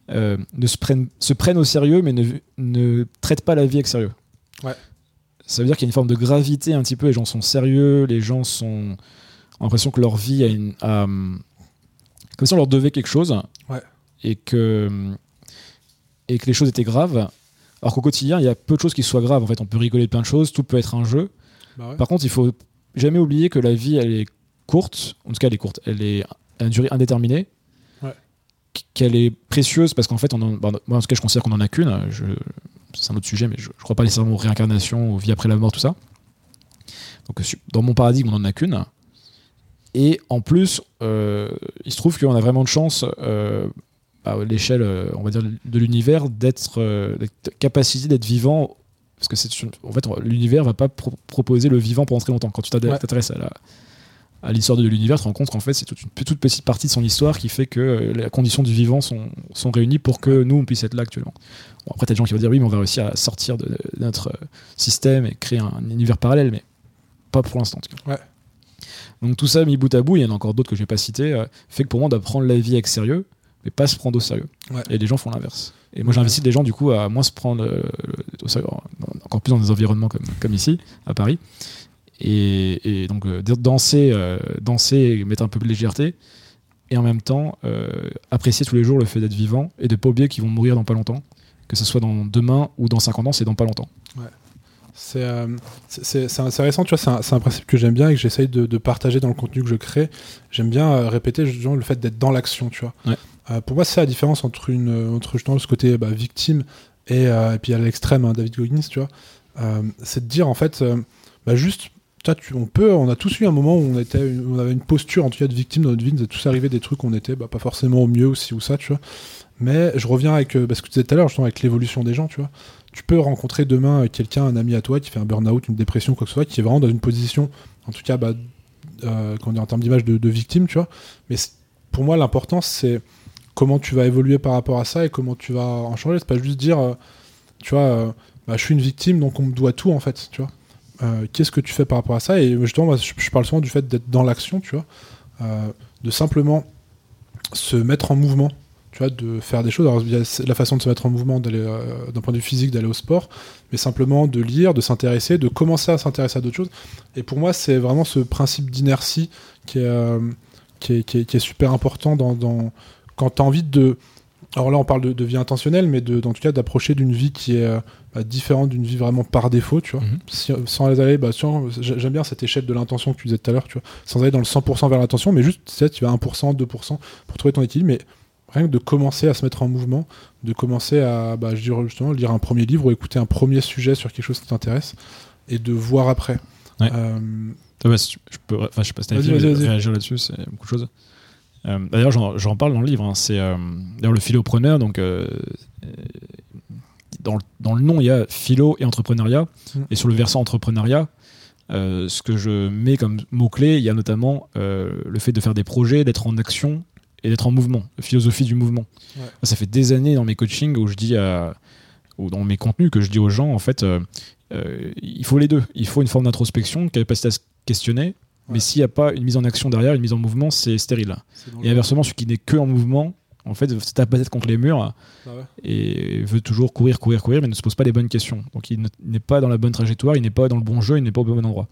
ne se prennent, se prennent au sérieux mais ne, ne traitent pas la vie avec sérieux. Ça veut dire qu'il y a une forme de gravité un petit peu. Les gens sont sérieux, les gens sont ont l'impression que leur vie a une. comme si on leur devait quelque chose. Ouais. Et que, et que les choses étaient graves. Alors qu'au quotidien, il y a peu de choses qui soient graves. En fait, on peut rigoler de plein de choses, tout peut être un jeu. Bah ouais. Par contre, il faut jamais oublier que la vie, elle est courte. En tout cas, elle est courte. Elle est à une durée indéterminée. Ouais. Qu'elle est précieuse parce qu'en fait, on en- bah, moi, en tout cas, je considère qu'on en a qu'une. Je... C'est un autre sujet, mais je, je crois pas nécessairement aux réincarnations, aux vies après la mort, tout ça. Donc, su- dans mon paradigme, on en a qu'une. Et en plus, euh, il se trouve qu'on a vraiment de chance, euh, à l'échelle, euh, on va dire, de l'univers, d'être euh, d'être capacité d'être vivant. Parce que c'est en fait, l'univers va pas pro- proposer le vivant pendant très longtemps. Quand tu Ouais. t'intéresses à la à l'histoire de l'univers, tu te rends compte qu'en fait, c'est toute une toute petite partie de son histoire qui fait que euh, les conditions du vivant sont, sont réunies pour que nous, on puisse être là actuellement. Bon, après, tu as des gens qui vont dire oui, mais on va réussir à sortir de, de notre euh, système et créer un, univers parallèle, mais pas pour l'instant, en tout cas. Ouais. Donc, tout ça mis bout à bout, il y en a encore d'autres que je vais pas citer, euh, fait que pour moi, on doit prendre la vie avec sérieux, mais pas se prendre au sérieux. Ouais. Et les gens font l'inverse. Et moi, j'invite les gens, du coup, à moins se prendre euh, le- au sérieux, encore plus dans des environnements comme, comme ici, à Paris. Et, et donc, euh, danser, euh, danser et mettre un peu de légèreté. Et en même temps, euh, apprécier tous les jours le fait d'être vivant et de pas oublier qu'ils vont mourir dans pas longtemps. Que ce soit dans demain ou dans 50 ans, c'est dans pas longtemps. C'est euh, c'est- c'est intéressant, tu vois, c'est un, un principe que j'aime bien et que j'essaye de, de partager dans le contenu que je crée. J'aime bien euh, répéter justement le fait d'être dans l'action, tu vois. Ouais. Euh, pour moi, c'est la différence entre, une, euh, entre justement ce côté bah, victime et, euh, et puis à l'extrême, hein, David Goggins, tu vois. Euh, c'est de dire en fait, euh, bah, juste, tu, on peut, on a tous eu un moment où on, était, on avait une posture en tout cas de victime dans notre vie, nous est tous arrivé des trucs où on était bah, pas forcément au mieux aussi ou ça, tu vois. Mais je reviens avec euh, bah, ce que tu disais tout à l'heure, justement avec l'évolution des gens, tu vois tu peux rencontrer demain euh, quelqu'un, un ami à toi, qui fait un burn-out, une dépression, quoi que ce soit, qui est vraiment dans une position, en tout cas, bah, quand on est en termes d'image de, victime, tu vois. Mais pour moi, l'important, c'est comment tu vas évoluer par rapport à ça et comment tu vas en changer. C'est pas juste dire, euh, tu vois, bah, je suis une victime, donc on me doit tout, en fait, tu vois. Euh, Qu'est-ce que tu fais par rapport à ça Et justement, moi, je, parle souvent du fait d'être dans l'action, tu vois, euh, de simplement se mettre en mouvement tu vois, de faire des choses. Alors, il y a la façon de se mettre en mouvement euh, d'un point de vue physique, d'aller au sport, mais simplement de lire, de s'intéresser, de commencer à s'intéresser à d'autres choses. Et pour moi, c'est vraiment ce principe d'inertie qui est, super important quand tu as envie de. Alors là, on parle de, de vie intentionnelle, mais de, en tout cas d'approcher d'une vie qui est euh, bah, différente d'une vie vraiment par défaut, tu vois. Mhm. Si- sans aller, bah, j'aime bien cette échelle de l'intention que tu disais tout à l'heure, tu vois. Sans aller dans le 100% vers l'intention, mais juste, tu sais, tu vas 1%, 2% pour trouver ton équilibre, mais rien que de commencer à se mettre en mouvement, de commencer à, bah, je dirais justement, lire un premier livre ou écouter un premier sujet sur quelque chose qui t'intéresse et de voir après. Ouais. Euh, Thomas, si tu- je peux, enfin, je sais pas si réagir là-dessus, c'est beaucoup de choses. Euh, D'ailleurs, j'en parle dans le livre. hein, c'est euh, d'ailleurs le philopreneur. Donc, euh, dans, le- dans le nom, il y a philo et entrepreneuriat. Mm. Et sur le versant entrepreneuriat, euh, ce que je mets comme mot-clé, il y a notamment euh, le fait de faire des projets, d'être en action et d'être en mouvement, la philosophie du mouvement. Ouais. Ça fait des années dans mes coachings où je dis à, ou dans mes contenus que je dis aux gens, en fait, euh, il faut les deux. Il faut une forme d'introspection, capacité à se questionner. Mais s'il n'y a pas une mise en action derrière, une mise en mouvement, c'est stérile. Et inversement, celui qui n'est que en mouvement, en fait, se tape la tête contre les murs Ah ouais. et veut toujours courir, courir, courir, mais ne se pose pas les bonnes questions. Donc il ne- il n'est pas dans la bonne trajectoire, il n'est pas dans le bon jeu, il n'est pas au bon endroit.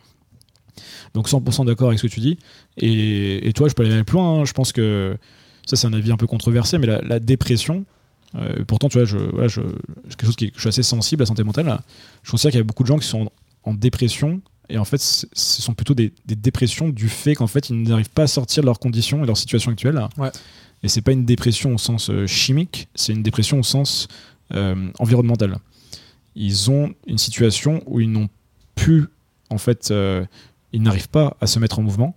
Donc 100% d'accord avec ce que tu dis. Et, et toi, je peux aller même plus loin. hein. Je pense que ça, c'est un avis un peu controversé, mais la, la dépression, euh, pourtant, tu vois, je, voilà, je, c'est quelque chose qui je suis assez sensible à la santé mentale. Je considère qu'il y a beaucoup de gens qui sont en, en dépression. Et en fait, ce sont plutôt des, des dépressions du fait qu'en fait, ils n'arrivent pas à sortir de leurs conditions et de leur situation actuelle. Ouais. Et c'est pas une dépression au sens euh, chimique, c'est une dépression au sens euh, environnemental. Ils ont une situation où ils n'ont pu, en fait, euh, ils n'arrivent pas à se mettre en mouvement.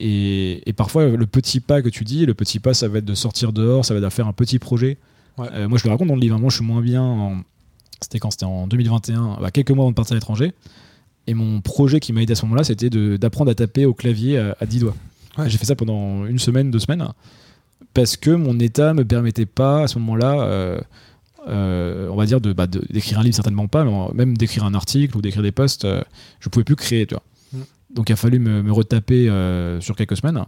Et, et parfois, le petit pas que tu dis, le petit pas, ça va être de sortir dehors, ça va être de faire un petit projet. Ouais. Euh, moi, je le raconte dans le livre. hein. Moi, je suis moins bien. en- C'était quand? C'était en 2021, bah, quelques mois avant de partir à l'étranger. Et mon projet qui m'a aidé à ce moment-là, c'était d'apprendre à taper au clavier à, à 10 doigts. Ouais. J'ai fait ça pendant une semaine, deux semaines, parce que mon état me permettait pas à ce moment-là, euh, euh, on va dire, bah, d'écrire un livre, certainement pas, mais même d'écrire un article ou d'écrire des posts, euh, je pouvais plus créer, tu vois. Mm. Donc il a fallu me, me retaper euh, sur quelques semaines.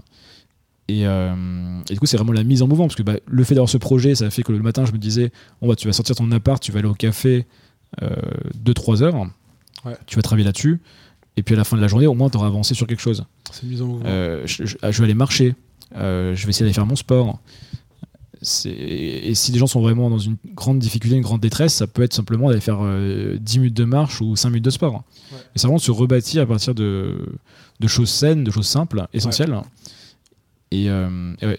Et, euh, et du coup, c'est vraiment la mise en mouvement, parce que bah, le fait d'avoir ce projet, ça a fait que le matin, je me disais, bah, tu vas sortir ton appart, tu vas aller au café 2-3 heures, Ouais. tu vas travailler là-dessus, et puis à la fin de la journée, au moins, tu auras avancé sur quelque chose. C'est. Euh, je, je- je vais aller marcher, euh, je vais essayer d'aller faire mon sport. et si les gens sont vraiment dans une grande difficulté, une grande détresse, ça peut être simplement d'aller faire 10 minutes de marche ou 5 minutes de sport. Et c'est vraiment de se rebâtir à partir de, de choses saines, de choses simples, essentielles. Et,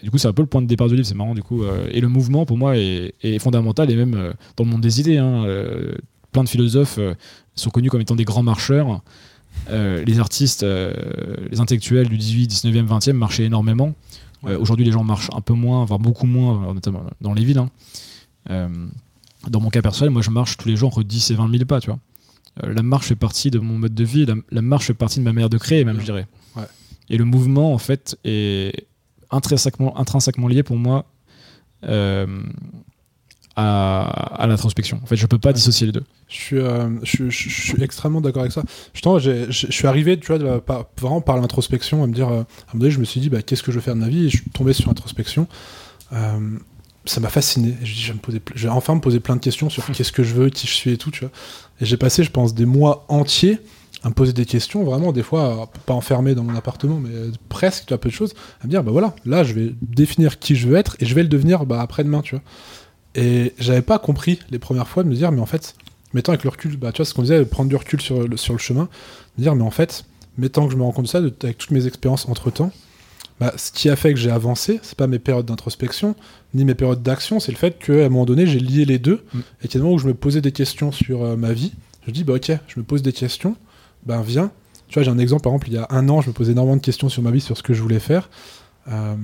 du coup, c'est un peu le point de départ du livre, c'est marrant du coup. et le mouvement, pour moi, est, fondamental, et même dans le monde des idées. Hein, plein de philosophes sont connus comme étant des grands marcheurs. Euh, les artistes, euh, les intellectuels du 18, 19e, 20e marchaient énormément. Euh, aujourd'hui, les gens marchent un peu moins, voire beaucoup moins, notamment dans les villes. Hein. dans mon cas personnel, moi, je marche tous les jours entre 10 et 20 000 pas, tu vois. la marche fait partie de mon mode de vie, la, marche fait partie de ma manière de créer, même, je dirais. Et le mouvement, en fait, est intrinsèquement, intrinsèquement lié pour moi à, l'introspection. En fait, je peux pas dissocier les deux. Je suis, euh, je, suis extrêmement d'accord avec ça. Justement, je suis arrivé, tu vois, de par, vraiment par l'introspection, à me dire, euh, à un moment donné, je me suis dit, bah, qu'est-ce que je veux faire de ma vie? Et je suis tombé sur l'introspection. Euh, ça m'a fasciné. je je vais, je vais enfin me poser plein de questions sur qu'est-ce que je veux, qui je suis et tout, tu vois. Et j'ai passé, je pense, des mois entiers à me poser des questions, vraiment, des fois, pas enfermé dans mon appartement, mais presque, tu vois, peu de choses, à me dire, bah voilà, là, je vais définir qui je veux être et je vais le devenir bah, après-demain, tu vois. Et j'avais pas compris les premières fois de me dire, mais en fait, mettant avec le recul, bah, tu vois, ce qu'on disait, prendre du recul sur le, sur le chemin, de dire, mais en fait, mettant que je me rends compte de ça, avec toutes mes expériences entre temps, bah, ce qui a fait que j'ai avancé, c'est pas mes périodes d'introspection, ni mes périodes d'action, c'est le fait qu'à un moment donné, j'ai lié les deux, mm. et qu'il y a des moments où je me posais des questions sur euh, ma vie, je dis, bah ok, je me pose des questions, ben viens. Tu vois, j'ai un exemple, par exemple, il y a un an, je me posais énormément de questions sur ma vie, sur ce que je voulais faire. Euh,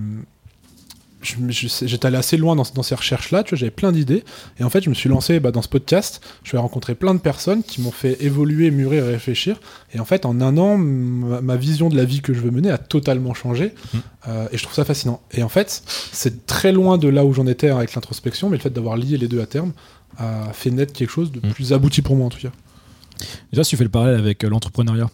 j'étais allé assez loin dans, ces recherches-là, tu vois, j'avais plein d'idées, et en fait, je me suis lancé bah, dans ce podcast, je vais rencontrer plein de personnes qui m'ont fait évoluer, mûrir et réfléchir, et en fait, en un an, ma, vision de la vie que je veux mener a totalement changé, mmh. euh, et je trouve ça fascinant. Et en fait, c'est très loin de là où j'en étais avec l'introspection, mais le fait d'avoir lié les deux à terme a fait naître quelque chose de mmh. plus abouti pour moi, en tout cas. Déjà, si tu fais le parallèle avec euh, l'entrepreneuriat,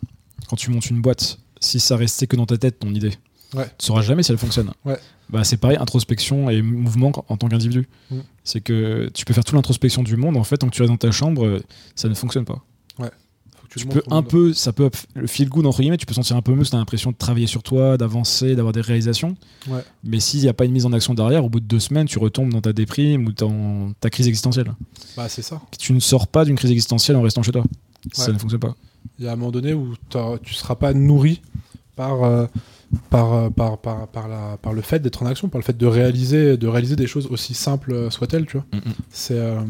quand tu montes une boîte, si ça restait que dans ta tête, ton idée, tu ne sauras jamais si elle fonctionne. Ouais bah, c'est pareil, introspection et mouvement en tant qu'individu. Mm. C'est que tu peux faire toute l'introspection du monde, en fait, tant que tu restes dans ta chambre, ça ne fonctionne pas. Ouais. tu, peux un peu, ça peut, le feel good, entre guillemets, tu peux sentir un peu mieux, tu as l'impression de travailler sur toi, d'avancer, d'avoir des réalisations. Ouais. Mais s'il n'y a pas une mise en action derrière, au bout de deux semaines, tu retombes dans ta déprime ou dans ta crise existentielle. Bah, c'est ça. Tu ne sors pas d'une crise existentielle en restant chez toi. Ça ne fonctionne pas. Il y a un moment donné où tu ne seras pas nourri par. Euh, par, par, par, par, la, par le fait d'être en action, par le fait de réaliser, de réaliser des choses aussi simples soient-elles, tu vois. Mm, mm. C'est euh,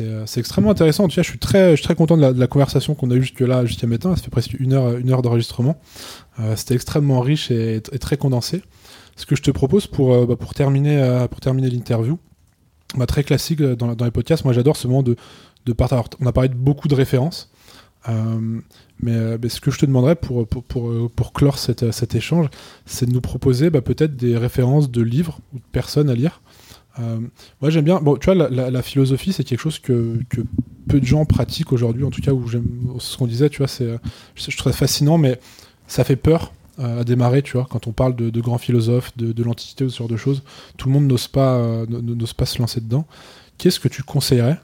euh, c'est extrêmement intéressant. Tu vois, je suis très, je suis très content de la, conversation qu'on a eue jusque-là, jusqu'à maintenant. Ça fait presque une heure, une heure d'enregistrement. Euh, C'était extrêmement riche et, très condensé. Ce que je te propose pour, bah, pour terminer, pour terminer l'interview, bah, très classique dans, dans, les podcasts, moi j'adore ce moment de, de partage. On a parlé de beaucoup de références. Euh, euh, mais, ce que je te demanderais pour, pour, pour, euh, clore cet, échange, c'est de nous proposer bah, peut-être des références de livres ou de personnes à lire. moi j'aime bien, tu vois, la, philosophie c'est quelque chose que, peu de gens pratiquent aujourd'hui, en tout cas où j'aime ce qu'on disait, tu vois, c'est, je, trouve ça fascinant, mais ça fait peur à démarrer, tu vois, quand on parle de, de grands philosophes, de, de l'Antiquité ou ce genre de choses, tout le monde n'ose pas, n'ose pas se lancer dedans. Qu'est-ce que tu conseillerais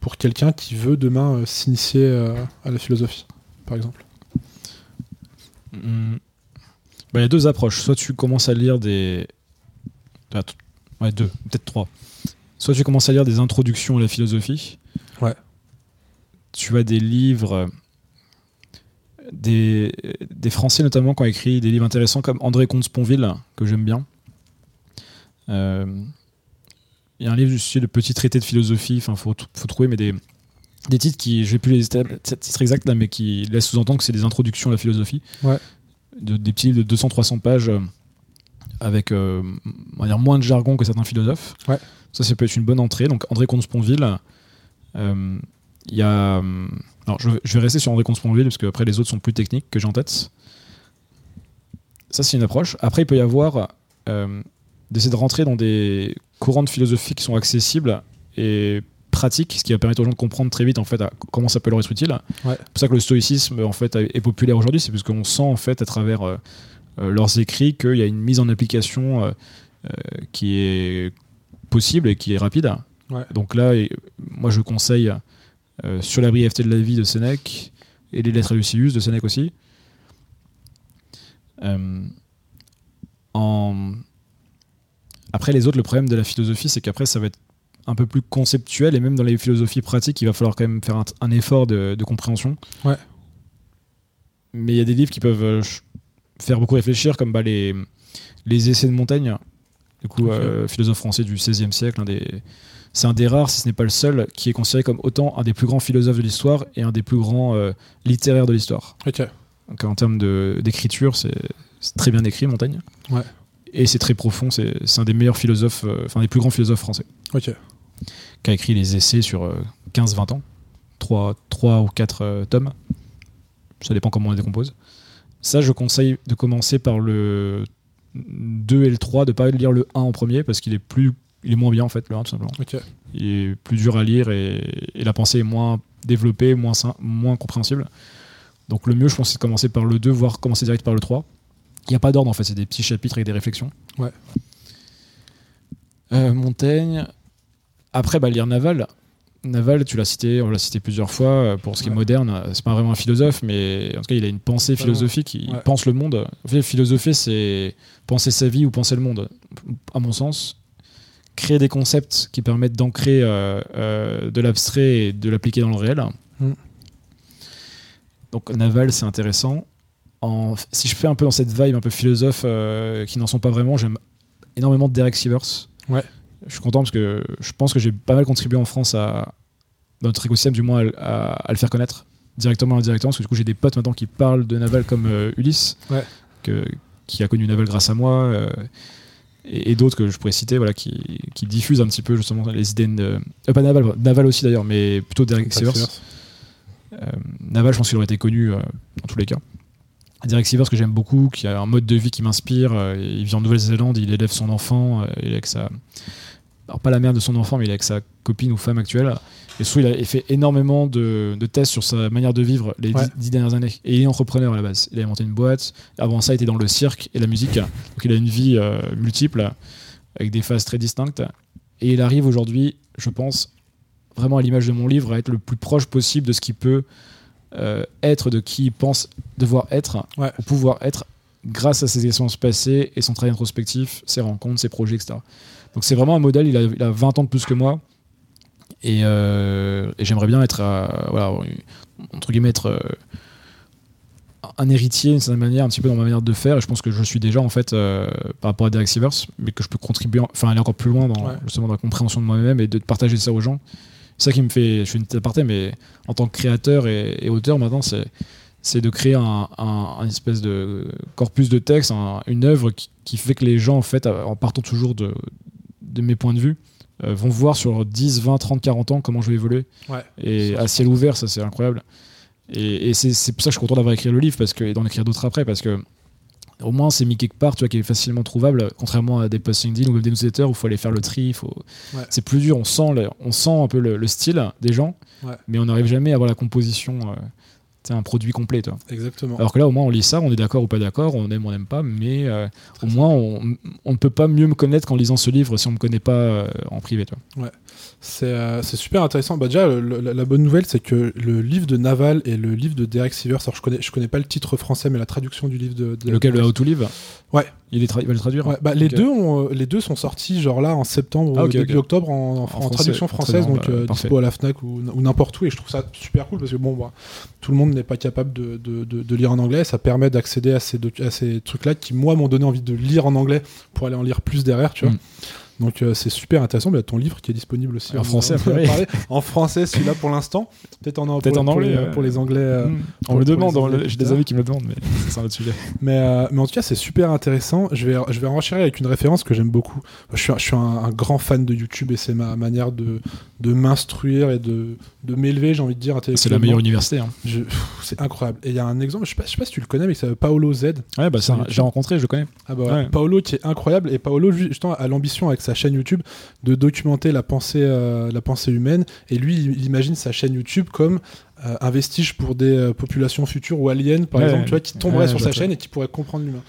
pour quelqu'un qui veut demain euh, s'initier euh, à la philosophie, par exemple bah, Il y a deux approches. Soit tu commences à lire des. Ouais, deux, peut-être trois. Soit tu commences à lire des introductions à la philosophie. Ouais. Tu as des livres. Des, des Français notamment qui ont écrit des livres intéressants comme André Comte-Sponville, que j'aime bien. Euh, il y a un livre du style de petit traité de philosophie, enfin, faut, faut trouver, mais des, des titres qui, je vais plus les titres exacts là, mais qui laissent sous-entendre que c'est des introductions à la philosophie. Ouais. De, des petits livres de 200-300 pages euh, avec euh, on va dire moins de jargon que certains philosophes. Ouais. Ça, ça peut être une bonne entrée. Donc, André Comte-Sponville, euh, il y a. Alors, je, vais rester sur André Comte-Sponville parce que après les autres sont plus techniques que j'ai en tête. Ça, c'est une approche. Après, il peut y avoir d'essayer de rentrer dans des courants de philosophie qui sont accessibles et pratiques, ce qui va permettre aux gens de comprendre très vite en fait comment ça peut leur être utile. C'est pour ça que le stoïcisme en fait est populaire aujourd'hui, c'est parce qu'on sent en fait à travers euh, euh, leurs écrits qu'il y a une mise en application euh, qui est possible et qui est rapide. Donc là, moi je conseille sur la brièveté de la vie de Sénèque et les lettres à Lucilius de Sénèque aussi. en après, les autres, le problème de la philosophie, c'est qu'après, ça va être un peu plus conceptuel et même dans les philosophies pratiques, il va falloir quand même faire un, effort de, compréhension. Ouais. Mais il y a des livres qui peuvent euh, faire beaucoup réfléchir, comme bah, les, les essais de Montaigne, du coup, euh, philosophe français du XVIe siècle. des... C'est un des rares, si ce n'est pas le seul, qui est considéré comme autant un des plus grands philosophes de l'histoire et un des plus grands euh, littéraires de l'histoire. Ok. Donc en termes d'écriture, c'est très bien écrit, Montaigne. Ouais. Et c'est très profond, c'est un des meilleurs philosophes, enfin des plus grands philosophes français. Ok qui a écrit les essais sur 15-20 euh, ans, 3, 3 ou 4 euh, tomes. Ça dépend comment on les décompose. Ça, je conseille de commencer par le 2 et le 3, de pas lire le 1 en premier, parce qu'il est plus il est moins bien en fait, le 1 tout simplement. Il est plus dur à lire et, la pensée est moins développée, moins, moins compréhensible. Donc le mieux, je pense, c'est de commencer par le 2, voire commencer direct par le 3. Il n'y a pas d'ordre en fait, c'est des petits chapitres avec des réflexions. Ouais. Euh, Montaigne, après, bah, lire Naval. Naval, tu l'as cité, on l'a cité plusieurs fois. Euh, pour ce qui est moderne, c'est pas vraiment un philosophe, mais en tout cas, il a une pensée philosophique. Il pense le monde. En fait, philosopher, c'est penser sa vie ou penser le monde. À mon sens, créer des concepts qui permettent d'ancrer euh, euh, de l'abstrait et de l'appliquer dans le réel. Mm. Donc, Naval, c'est intéressant. En, si je fais un peu dans cette vibe un peu philosophe qui n'en sont pas vraiment, j'aime énormément Derek Sivers. Ouais je suis content parce que je pense que j'ai pas mal contribué en France à dans notre écosystème, du moins à, le faire connaître directement ou indirectement. Parce que du coup, j'ai des potes maintenant qui parlent de Naval comme euh, Ulysse, que, qui a connu Naval grâce à moi, euh, et, d'autres que je pourrais citer, voilà, qui, qui, diffusent un petit peu justement les idées de. Euh, pas Naval, Naval aussi d'ailleurs, mais plutôt Derek Sivers. Naval, je pense qu'il aurait été connu dans tous les cas. Derek Sivers que j'aime beaucoup, qui a un mode de vie qui m'inspire. il vit en Nouvelle-Zélande, il élève son enfant, il est avec sa alors pas la mère de son enfant, mais il est avec sa copine ou femme actuelle. Et surtout, il a fait énormément de, tests sur sa manière de vivre les dix, dernières années. Et il est entrepreneur à la base. Il a monté une boîte. Avant ça, il était dans le cirque et la musique. Donc il a une vie euh, multiple, avec des phases très distinctes. Et il arrive aujourd'hui, je pense, vraiment à l'image de mon livre, à être le plus proche possible de ce qu'il peut euh, être, de qui il pense devoir être, ou pouvoir être, grâce à ses expériences passées et son travail introspectif, ses rencontres, ses projets, etc. Donc c'est vraiment un modèle, il a, 20 ans de plus que moi. Euh, et, j'aimerais bien être, voilà, entre guillemets, être euh, un héritier d'une certaine manière, un petit peu dans ma manière de faire. Et je pense que je suis déjà, en fait, euh, par rapport à Derek Sivers, mais que je peux contribuer, enfin aller encore plus loin dans, justement, dans la compréhension de moi-même et de partager ça aux gens. Ça qui me fait, je fais une petite aparté, mais en tant que créateur et, auteur, maintenant, c'est c'est de créer un, espèce de corpus de texte, une œuvre qui, qui, fait que les gens, en fait, en partant toujours de, de mes points de vue, euh, vont voir sur 10, 20, 30, 40 ans comment je vais évoluer. et à ciel ouvert, ça c'est incroyable. Et, c'est pour ça que je suis content d'avoir écrit le livre parce que, et d'en écrire d'autres après parce que au moins c'est mis quelque part tu vois, qui est facilement trouvable, contrairement à des post LinkedIn ou des newsletters où il faut aller faire le tri. Faut... C'est plus dur, on sent, on sent un peu le, style des gens, mais on n'arrive jamais à avoir la composition. Euh, un produit complet. Toi. Exactement. Alors que là, au moins, on lit ça, on est d'accord ou pas d'accord, on aime ou on n'aime pas, mais euh, au moins, on, ne peut pas mieux me connaître qu'en lisant ce livre si on me connaît pas euh, en privé. Toi. Ouais. Euh, c'est super intéressant. Bah déjà, la, bonne nouvelle, c'est que le livre de Naval et le livre de Derek Sivers, alors je connais, je connais pas le titre français, mais la traduction du livre de. Lequel, le How to Live? Ouais. Il, est va le traduire bah, les, deux ont, les deux sont sortis, genre là, en septembre ou ah, début octobre, en, traduction française, donc euh, dispo à la Fnac ou, n'importe où. Et je trouve ça super cool parce que, bon, bah, tout le monde n'est pas capable de, de, de, lire en anglais. Ça permet d'accéder à ces, à ces trucs-là qui, moi, m'ont donné envie de lire en anglais pour aller en lire plus derrière, tu vois. Mm. Donc euh, c'est super intéressant. Il y a ton livre qui est disponible aussi en, français. en français, celui-là pour l'instant. Peut-être en, Peut en anglais pour, les, Anglais. Euh, mm. On me demande. J'ai des amis qui me le demandent, mais c'est un autre sujet. Mais, euh, mais en tout cas, c'est super intéressant. Je vais je vais renchérir avec une référence que j'aime beaucoup. Je suis, je suis un, grand fan de YouTube et c'est ma manière de, de m'instruire et de, de m'élever, j'ai envie de dire. C'est la meilleure université. Hein. C'est incroyable. Et il y a un exemple. Je sais pas, je sais pas si tu le connais, mais c'est Paolo Z. Ouais, bah j'ai rencontré, je le connais. Ah bah Paolo qui est incroyable et Paolo justement a l'ambition avec sa chaîne YouTube de documenter la pensée, euh, la pensée humaine. Et lui, il, imagine sa chaîne YouTube comme euh, un vestige pour des euh, populations futures ou aliens, par exemple, tu vois, qui tomberaient sur sa chaîne et qui pourraient comprendre l'humain.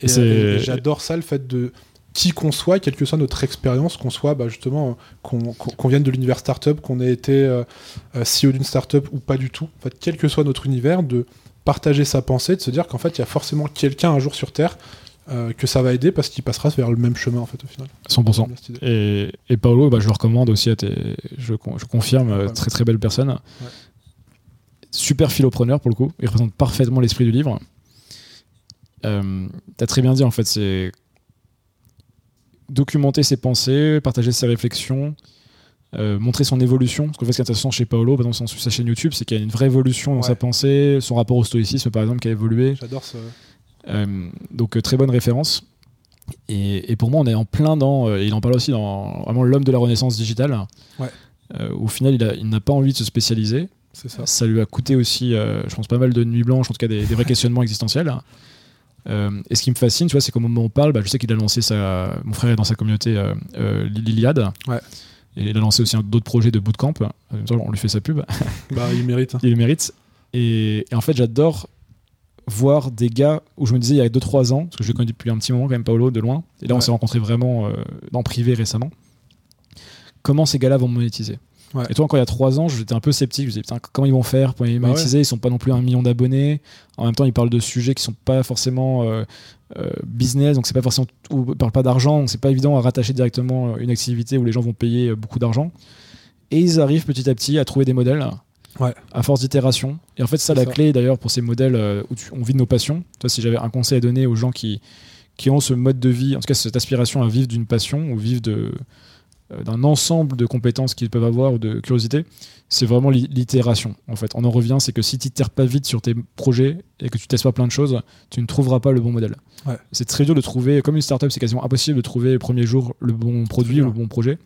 Et, j'adore ça, le fait de qui qu'on soit, quelle que soit notre expérience, qu'on soit bah, justement, qu'on vienne de l'univers startup, qu'on ait été CEO d'une startup ou pas du tout, en fait, quel que soit notre univers, de partager sa pensée, de se dire qu'en fait, il y a forcément quelqu'un un jour sur Terre euh, que ça va aider parce qu'il passera vers le même chemin en fait au final. 100%. Et, et Paolo, bah, je le recommande aussi à tes. Je, je confirme, très très belle personne. Super philopreneur pour le coup. Il représente parfaitement l'esprit du livre. Euh, T'as très bien dit en fait, c'est documenter ses pensées, partager ses réflexions, euh, montrer son évolution. Parce qu'en fait, ce qui est intéressant chez Paolo, par exemple, sur sa chaîne YouTube, c'est qu'il y a une vraie évolution dans sa pensée, son rapport au stoïcisme, par exemple, qui a évolué. J'adore ça. Euh, donc, euh, très bonne référence. Et, pour moi, on est en plein dans. il en parle aussi dans vraiment l'homme de la renaissance digitale. Ouais. au final, il n'a pas envie de se spécialiser. Ça. ça. lui a coûté aussi, je pense, pas mal de nuits blanches, en tout cas des, vrais questionnements existentiels. et ce qui me fascine, tu vois, c'est qu'au moment où on parle, bah, je sais qu'il a lancé sa. Mon frère est dans sa communauté l'Iliade. Ouais. Et il a lancé aussi d'autres projets de bootcamp. On lui fait sa pub. Bah, il mérite. il mérite. Et, en fait, j'adore voir des gars où je me disais il y a 2-3 ans, parce que je le connais depuis un petit moment quand même, Paolo, de loin. Et là, on s'est rencontrés vraiment euh, en privé récemment. Comment ces gars-là vont monétiser Et toi, encore il y a 3 ans, j'étais un peu sceptique. Je me disais, putain, comment ils vont faire pour bah monétiser Ils sont pas non plus un million d'abonnés. En même temps, ils parlent de sujets qui sont pas forcément euh, euh, business, donc c'est pas forcément, ou parle pas d'argent, donc c'est pas évident à rattacher directement une activité où les gens vont payer beaucoup d'argent. Et ils arrivent petit à petit à trouver des modèles. À force d'itération. Et en fait, ça, la clé d'ailleurs pour ces modèles euh, où on vit de nos passions. Toi, si j'avais un conseil à donner aux gens qui, qui ont ce mode de vie, en tout cas cette aspiration à vivre d'une passion ou vivre de, d'un ensemble de compétences qu'ils peuvent avoir ou de curiosité, c'est vraiment l'itération. En fait, on en revient, c'est que si tu t'itères pas vite sur tes projets et que tu testes pas plein de choses, tu ne trouveras pas le bon modèle. C'est très dur de trouver, comme une startup, c'est quasiment impossible de trouver le premier jour le bon produit ou le bon projet.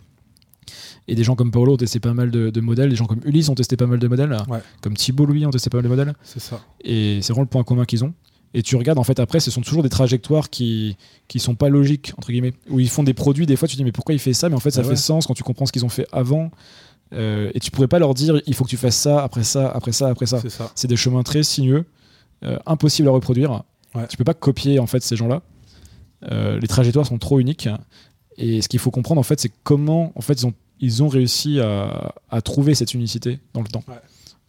Et des gens comme Paolo ont testé pas mal de, modèles, des gens comme Ulysse ont testé pas mal de modèles, comme Thibault Louis ont testé pas mal de modèles. C'est ça. Et c'est vraiment le point commun qu'ils ont. Et tu regardes, en fait, après, ce sont toujours des trajectoires qui, qui sont pas logiques, entre guillemets. Où ils font des produits, des fois, tu te dis, mais pourquoi il fait ça? Mais en fait, ça ah fait sens quand tu comprends ce qu'ils ont fait avant. Euh, et tu pourrais pas leur dire il faut que tu fasses ça, après ça, après ça, après ça. C'est des chemins très sinueux, euh, impossibles à reproduire. Tu peux pas copier en fait ces gens-là. Euh, les trajectoires sont trop uniques. Et ce qu'il faut comprendre en fait, c'est comment en fait ils ont, ils ont réussi à, trouver cette unicité dans le temps.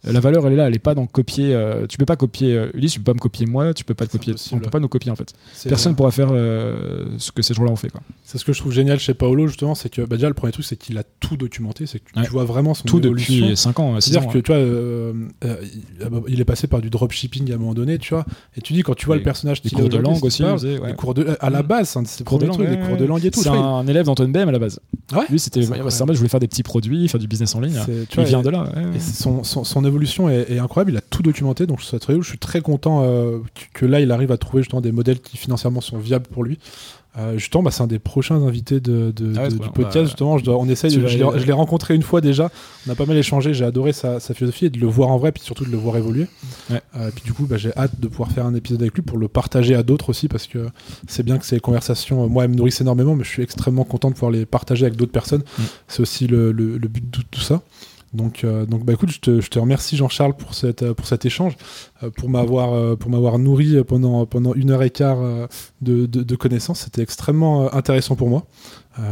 La valeur, elle est là, elle est pas dans copier. Euh, tu peux pas copier euh, Ulysse, tu peux pas me copier moi, tu peux pas te copier. On peut pas nous copier en fait. Personne ne pourra faire euh, ce que ces gens-là ont fait. C'est ce que je trouve génial chez Paolo justement, c'est que bah, déjà le premier truc, c'est qu'il a tout documenté, c'est que tu, vois vraiment son tout évolution. depuis 5 ans. C'est-à-dire que tu vois, il est passé par du dropshipping à un moment donné, tu vois, et tu dis quand tu vois le personnage, des cours de langue aussi, des cours de à la mm. base, c'est cours de langue, des cours de langue et tout. C'est un élève d'Antoine BM à la base. Lui, c'était, je voulais faire des petits produits, faire du business en ligne. Il vient de là. Son évolution est incroyable il a tout documenté, donc je suis très content euh, que là il arrive à trouver justement des modèles qui financièrement sont viables pour lui. Euh, justement, bah, c'est un des prochains invités de, ah du podcast. Bah, justement, je dois, on essaye. Je, l'ai rencontré une fois déjà. On a pas mal échangé. J'ai adoré sa, philosophie et de le voir en vrai, puis surtout de le voir évoluer. Ouais. Euh, puis du coup, bah, j'ai hâte de pouvoir faire un épisode avec lui pour le partager à d'autres aussi, parce que c'est bien que ces conversations, moi, elles me nourrissent énormément, mais je suis extrêmement content de pouvoir les partager avec d'autres personnes. Mm. C'est aussi le, le, but de tout ça. Donc, euh, donc bah écoute, je te, je te remercie Jean-Charles pour, cette, euh, pour cet échange, euh, pour m'avoir pour m'avoir nourri pendant, pendant une heure et quart de, de, connaissances. C'était extrêmement intéressant pour moi.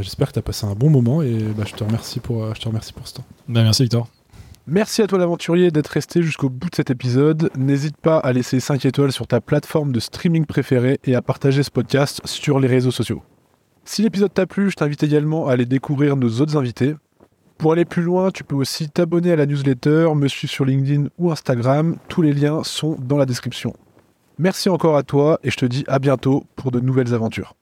J'espère que tu as passé un bon moment et bah, je, te remercie pour, je te remercie pour ce temps. Bah, merci Victor. Merci à toi l'aventurier d'être resté jusqu'au bout de cet épisode. N'hésite pas à laisser 5 étoiles sur ta plateforme de streaming préférée et à partager ce podcast sur les réseaux sociaux. Si l'épisode t'a plu, je t'invite également à aller découvrir nos autres invités. Pour aller plus loin, tu peux aussi t'abonner à la newsletter, me suivre sur LinkedIn ou Instagram. Tous les liens sont dans la description. Merci encore à toi et je te dis à bientôt pour de nouvelles aventures.